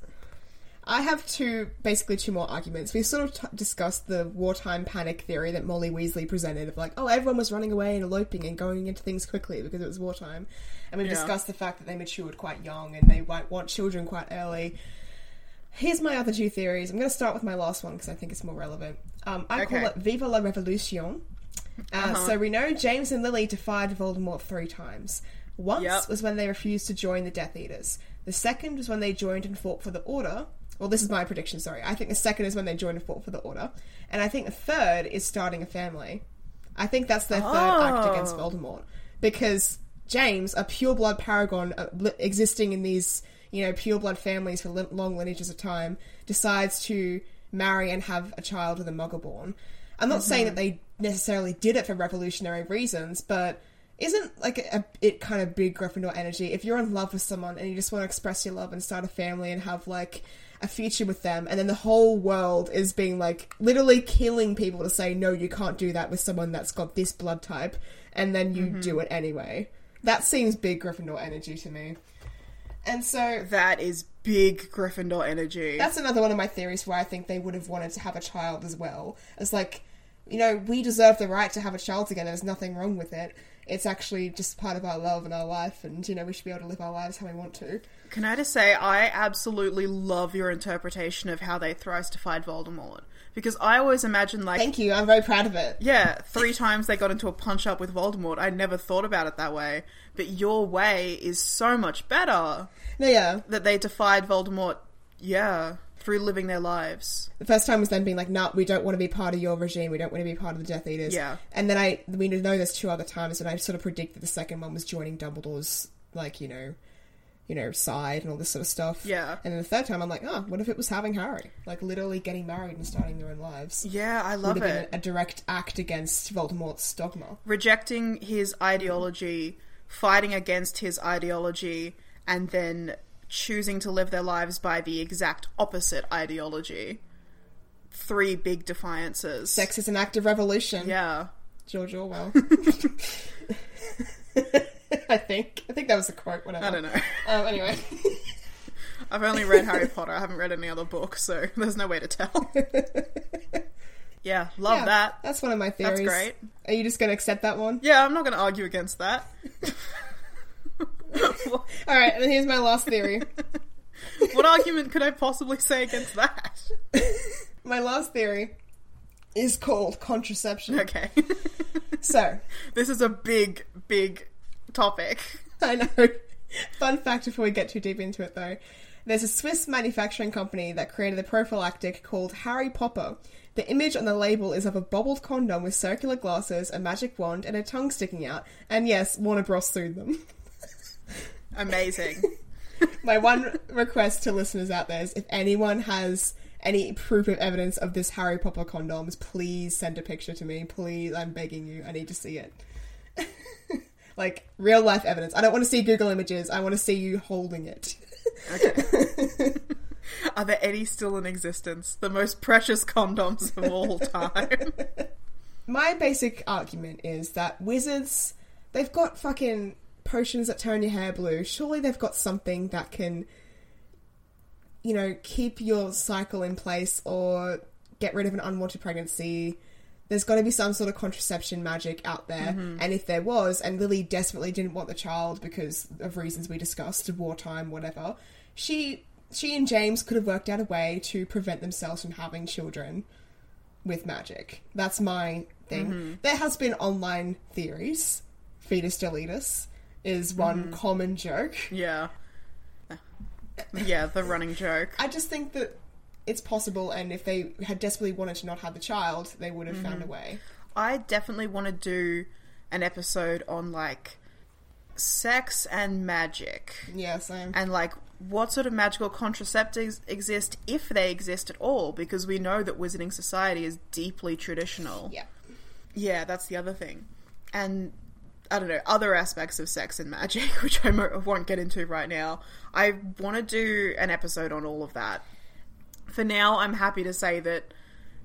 I have two, basically two more arguments. We sort of t- discussed the wartime panic theory that Molly Weasley presented of like, oh, everyone was running away and eloping and going into things quickly because it was wartime. And we've Yeah. discussed the fact that they matured quite young and they might want children quite early. Here's my other two theories. I'm going to start with my last one because I think it's more relevant. Um, I call it Viva la Revolution. Uh, So we know James and Lily defied Voldemort three times. Once Yep. was when they refused to join the Death Eaters. The second was when they joined and fought for the Order. Well, this is my prediction, sorry. I think the second is when they join and fought for the Order. And I think the third is starting a family. I think that's their third act Oh. against Voldemort. Because James, a pure blood paragon uh, li- existing in these, you know, pure blood families for li- long lineages of time, decides to marry and have a child with a Muggleborn. I'm not saying that they necessarily did it for revolutionary reasons, but isn't like a, it kind of big Gryffindor energy? If you're in love with someone and you just want to express your love and start a family and have like a future with them, and then the whole world is being like literally killing people to say no, you can't do that with someone that's got this blood type, and then you do mm-hmm. it anyway. That seems big Gryffindor energy to me. And so That is big Gryffindor energy. that's another one of my theories where I think they would have wanted to have a child as well. It's like, you know, we deserve the right to have a child together. There's nothing wrong with it. It's actually just part of our love and our life, and you know, we should be able to live our lives how we want to. Can I just say, I absolutely love your interpretation of how they thrice defied Voldemort. Because I always imagine, like, Thank you. I'm very proud of it. yeah, three times they got into a punch up with Voldemort. I never thought about it that way. But your way is so much better No, yeah. that they defied Voldemort, yeah, through living their lives. The first time was them being like, "No, we don't want to be part of your regime. We don't want to be part of the Death Eaters." Yeah. And then I, we know there's two other times, and I sort of predict that the second one was joining Dumbledore's, like you know, you know, side and all this sort of stuff. Yeah. And then the third time, I'm like, oh, what if it was having Harry, like literally getting married and starting their own lives? Yeah, I love Would have been it. a direct act against Voldemort's dogma. Rejecting his ideology, fighting against his ideology, and then choosing to live their lives by the exact opposite ideology. Three big defiances. Sex is an act of revolution. Yeah. George Orwell. I think. I think that was a quote. Whatever. I don't know. Um, anyway. I've only read Harry Potter. I haven't read any other book, so there's no way to tell. Yeah, love Yeah, that. That's one of my theories. That's great. Are you just going to accept that one? Yeah, I'm not going to argue against that. All right, and here's my last theory. what argument could I possibly say against that? my last theory is called contraception. Okay. So, this is a big, big topic. I know. Fun fact before we get too deep into it, though. There's a Swiss manufacturing company that created a prophylactic called Harry Popper. The image on the label is of a bobbled condom with circular glasses, a magic wand, and a tongue sticking out. And yes, Warner Bros. sued them. Amazing. My one request to listeners out there is if anyone has any proof of evidence of this Harry Potter condoms, please send a picture to me. Please, I'm begging you. I need to see it. Like real life evidence. I don't want to see Google images. I want to see you holding it. Are there any still in existence? The most precious condoms of all time. My basic argument is that wizards, they've got fucking potions that turn your hair blue. Surely they've got something that can, you know, keep your cycle in place or get rid of an unwanted pregnancy. There's got to be some sort of contraception magic out there, mm-hmm. and if there was, and Lily desperately didn't want the child because of reasons we discussed, wartime, whatever, she she and James could have worked out a way to prevent themselves from having children with magic. That's my thing. Mm-hmm. There has been online theories. Fetus deletus is one mm-hmm. common joke. Yeah. Yeah, the running joke. I just think that it's possible, and if they had desperately wanted to not have the child, they would have found a mm-hmm. way. I definitely want to do an episode on like sex and magic. Yes, I'm. and like what sort of magical contraceptives exist if they exist at all because we know that wizarding society is deeply traditional Yeah. yeah that's the other thing and i don't know other aspects of sex and magic which i won't get into right now i want to do an episode on all of that for now i'm happy to say that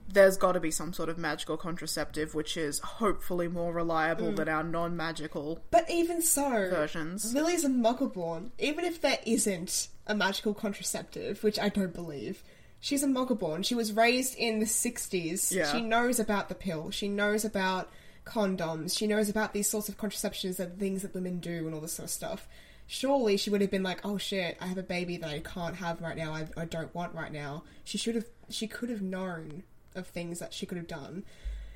there's got to be some sort of magical contraceptive which is hopefully more reliable mm. than our non-magical But even so, versions Lily's a muggleborn. Even if there isn't a magical contraceptive, which I don't believe, she's a muggleborn. She was raised in the 60s. Yeah. She knows about the pill. She knows about condoms. She knows about these sorts of contraceptions and things that women do and all this sort of stuff. Surely she would have been like, "Oh shit, I have a baby that I can't have right now. I, I don't want right now." She should have. She could have known of things that she could have done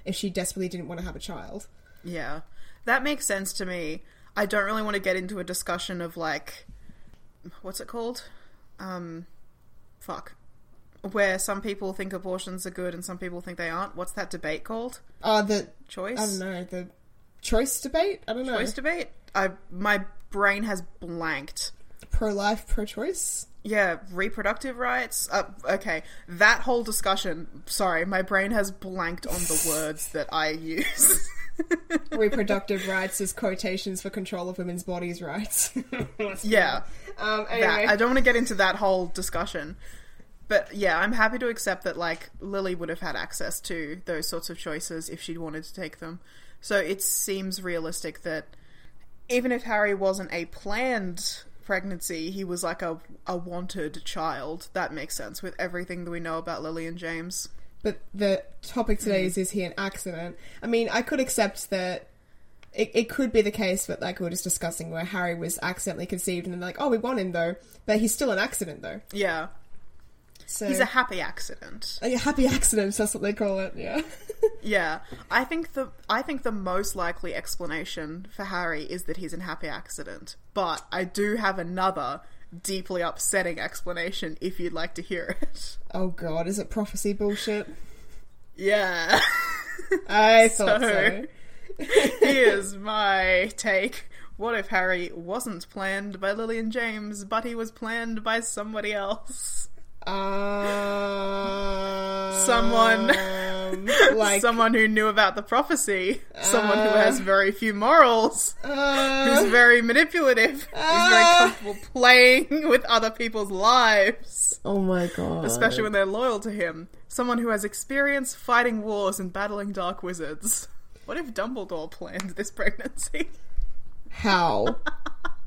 if she desperately didn't want to have a child. Yeah, that makes sense to me. I don't really want to get into a discussion of like, what's it called? Um, fuck. Where some people think abortions are good and some people think they aren't. What's that debate called? Uh, the Choice. I don't know the choice debate. I don't know. Choice debate. I my brain has blanked. Pro life, pro choice. Yeah, reproductive rights. Uh, okay, that whole discussion. Sorry, my brain has blanked on the words that I use. Reproductive rights is quotations for control of women's bodies' rights. yeah. um. that. Anyway, I don't want to get into that whole discussion. But yeah, I'm happy to accept that like Lily would have had access to those sorts of choices if she'd wanted to take them. So it seems realistic that even if Harry wasn't a planned pregnancy, he was like a a wanted child. That makes sense with everything that we know about Lily and James. but the topic today mm-hmm. is: is he an accident? I mean, I could accept that. It, it could be the case, but like we were just discussing, where Harry was accidentally conceived, and then they're like, "Oh, we want him though," but he's still an accident though. Yeah. So He's a happy accident. a happy accident. That's what they call it. Yeah. Yeah, I think the I think the most likely explanation for Harry is that he's an happy accident. But I do have another deeply upsetting explanation if you'd like to hear it. oh God, is it prophecy bullshit? Yeah. I thought So- so. Here's my take. What if Harry wasn't planned by Lily and James, but he was planned by somebody else? Um, Someone like someone who knew about the prophecy, someone who has very few morals. uh, who's very manipulative, who's very comfortable playing with other people's lives, oh my god especially when they're loyal to him. Someone who has experience fighting wars and battling dark wizards. What if Dumbledore planned this pregnancy? how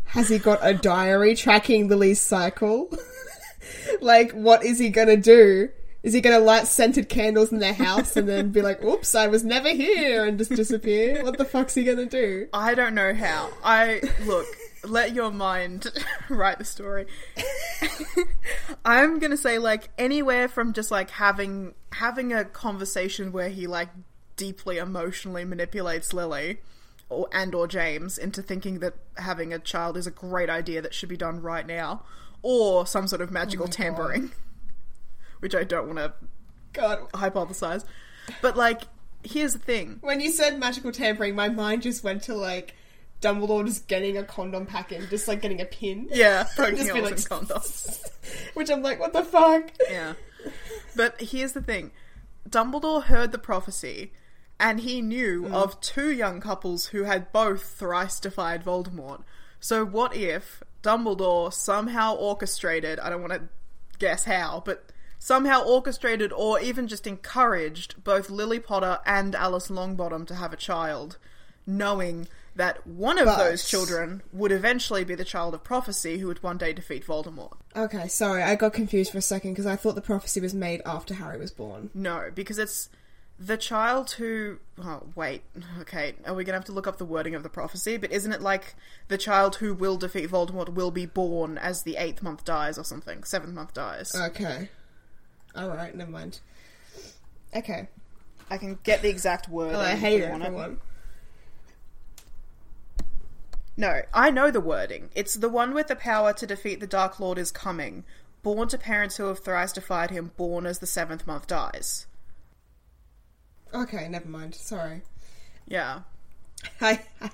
has he got a diary tracking Lily's cycle like what is he gonna do is he gonna light scented candles in their house and then be like oops i was never here and just disappear what the fuck's he gonna do I don't know how. I look. Let your mind write the story. I'm gonna say like anywhere from just like having having a conversation where he like deeply emotionally manipulates Lily or and or James into thinking that having a child is a great idea that should be done right now, or some sort of magical oh tampering, which I don't want to god hypothesize. But like, here's the thing. when you said magical tampering my mind just went to like Dumbledore just getting a condom packet, just like getting a pin. Yeah, poking Just holes like- condoms. Which I'm like, what the fuck? Yeah. But here's the thing Dumbledore heard the prophecy, and he knew mm. of two young couples who had both thrice defied Voldemort. So, what if Dumbledore somehow orchestrated, I don't want to guess how, but somehow orchestrated or even just encouraged both Lily Potter and Alice Longbottom to have a child, knowing that one of But- those children would eventually be the child of prophecy who would one day defeat Voldemort. Okay, sorry, I got confused for a second because I thought the prophecy was made after Harry was born. No, because it's the child who. Oh, wait. Okay, are we gonna have to look up the wording of the prophecy? But isn't it like the child who will defeat Voldemort will be born as the eighth month dies or something? Seventh month dies. Okay. Alright, never mind. Okay. I can get the exact word. Oh, I hate for. No, I know the wording. It's the one with the power to defeat the Dark Lord is coming. Born to parents who have thrice defied him, born as the seventh month dies. Okay, never mind. Sorry. Yeah. I, I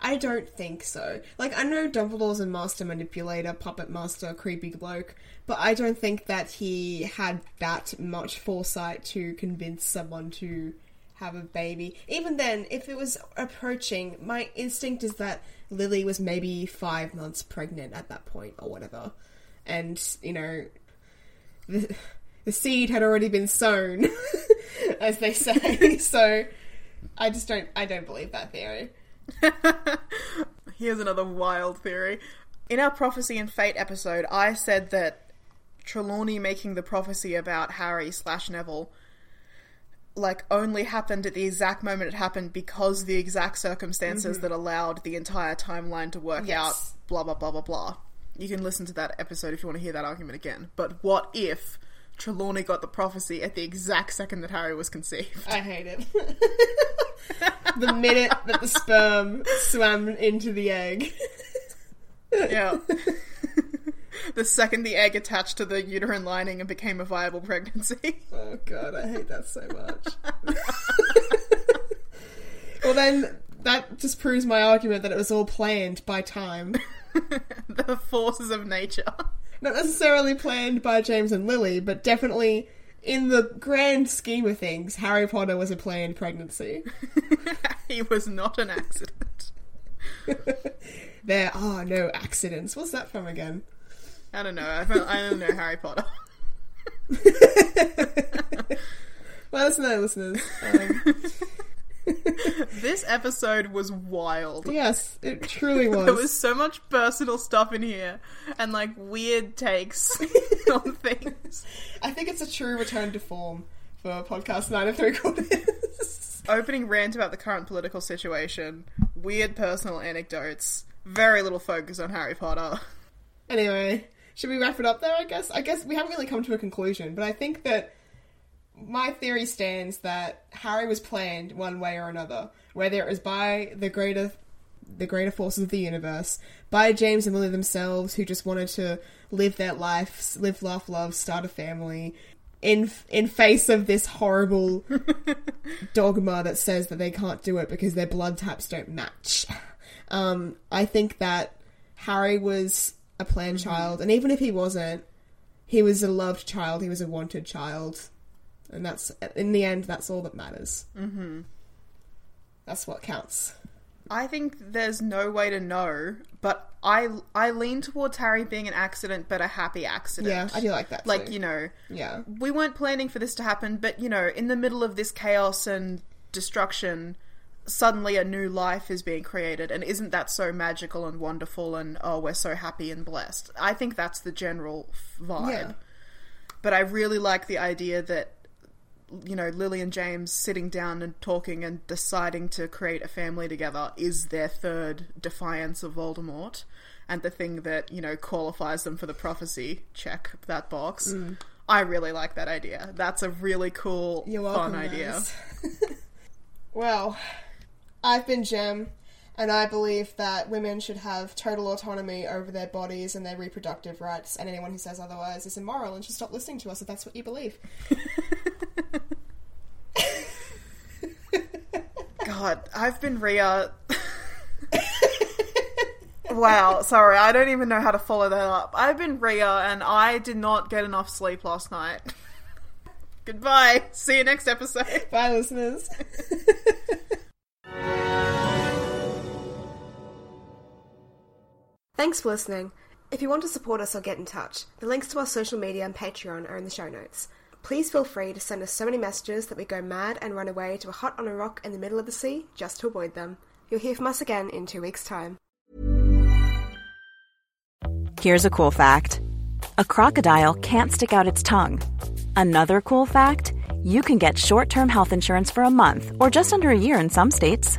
I don't think so. Like I know Dumbledore's a master manipulator, puppet master, creepy bloke, but I don't think that he had that much foresight to convince someone to have a baby. Even then, if it was approaching, my instinct is that Lily was maybe five months pregnant at that point or whatever. And, you know, the, the seed had already been sown, as they say. so I just don't, I don't believe that theory. Here's another wild theory. In our prophecy and fate episode, I said that Trelawney making the prophecy about Harry slash Neville like only happened at the exact moment it happened because the exact circumstances mm-hmm. that allowed the entire timeline to work Yes. out blah blah blah blah blah. You can listen to that episode if you want to hear that argument again. But what if Trelawney got the prophecy at the exact second that Harry was conceived? I hate it. the minute that the sperm swam into the egg. Yeah. the second the egg attached to the uterine lining and became a viable pregnancy. Oh god, I hate that so much. well, then that just proves my argument that it was all planned by time. the forces of nature. Not necessarily planned by James and Lily, but definitely in the grand scheme of things, Harry Potter was a planned pregnancy. he was not an accident. There are no accidents. What's that from again? I don't know. I don't, I don't know Harry Potter. Let us know, listeners. Um, This episode was wild. yes, it truly was. There was so much personal stuff in here and like weird takes on things. I think it's a true return to form for podcast nine and three quarters. Opening rant about the current political situation, weird personal anecdotes, very little focus on Harry Potter. anyway, should we wrap it up there? I guess. I guess we haven't really come to a conclusion, but I think that my theory stands that Harry was planned one way or another, whether it was by the greater the greater forces of the universe, by James and Lily themselves, who just wanted to live their lives, live, laugh, love, start a family, in in face of this horrible dogma that says that they can't do it because their blood types don't match. Um, I think that Harry was a planned child, and even if he wasn't, he was a loved child. He was a wanted child, and that's in the end, that's all that matters. Mm-hmm. That's what counts. I think there's no way to know, but I I lean towards Harry being an accident, but a happy accident. Yeah, I do like that. Like too. you know, yeah, we weren't planning for this to happen, but you know, in the middle of this chaos and destruction, suddenly a new life is being created, and isn't that so magical and wonderful? And oh, we're so happy and blessed. I think that's the general vibe. Yeah. But I really like the idea that you know Lily and James sitting down and talking and deciding to create a family together is their third defiance of Voldemort. And the thing that, you know, qualifies them for the prophecy, check that box. Mm. I really like that idea. That's a really cool, You're fun idea. well, I've been Jem, and I believe that women should have total autonomy over their bodies and their reproductive rights, and anyone who says otherwise is immoral and should stop listening to us if that's what you believe. God, I've been Ria. Uh, wow, sorry, I don't even know how to follow that up. I've been Ria, uh, and I did not get enough sleep last night. Goodbye. See you next episode. Bye, listeners. Thanks for listening. If you want to support us or get in touch, the links to our social media and Patreon are in the show notes. Please feel free to send us so many messages that we go mad and run away to a hut on a rock in the middle of the sea just to avoid them. You'll hear from us again in two weeks' time. Here's a cool fact a crocodile can't stick out its tongue. Another cool fact you can get short term health insurance for a month or just under a year in some states.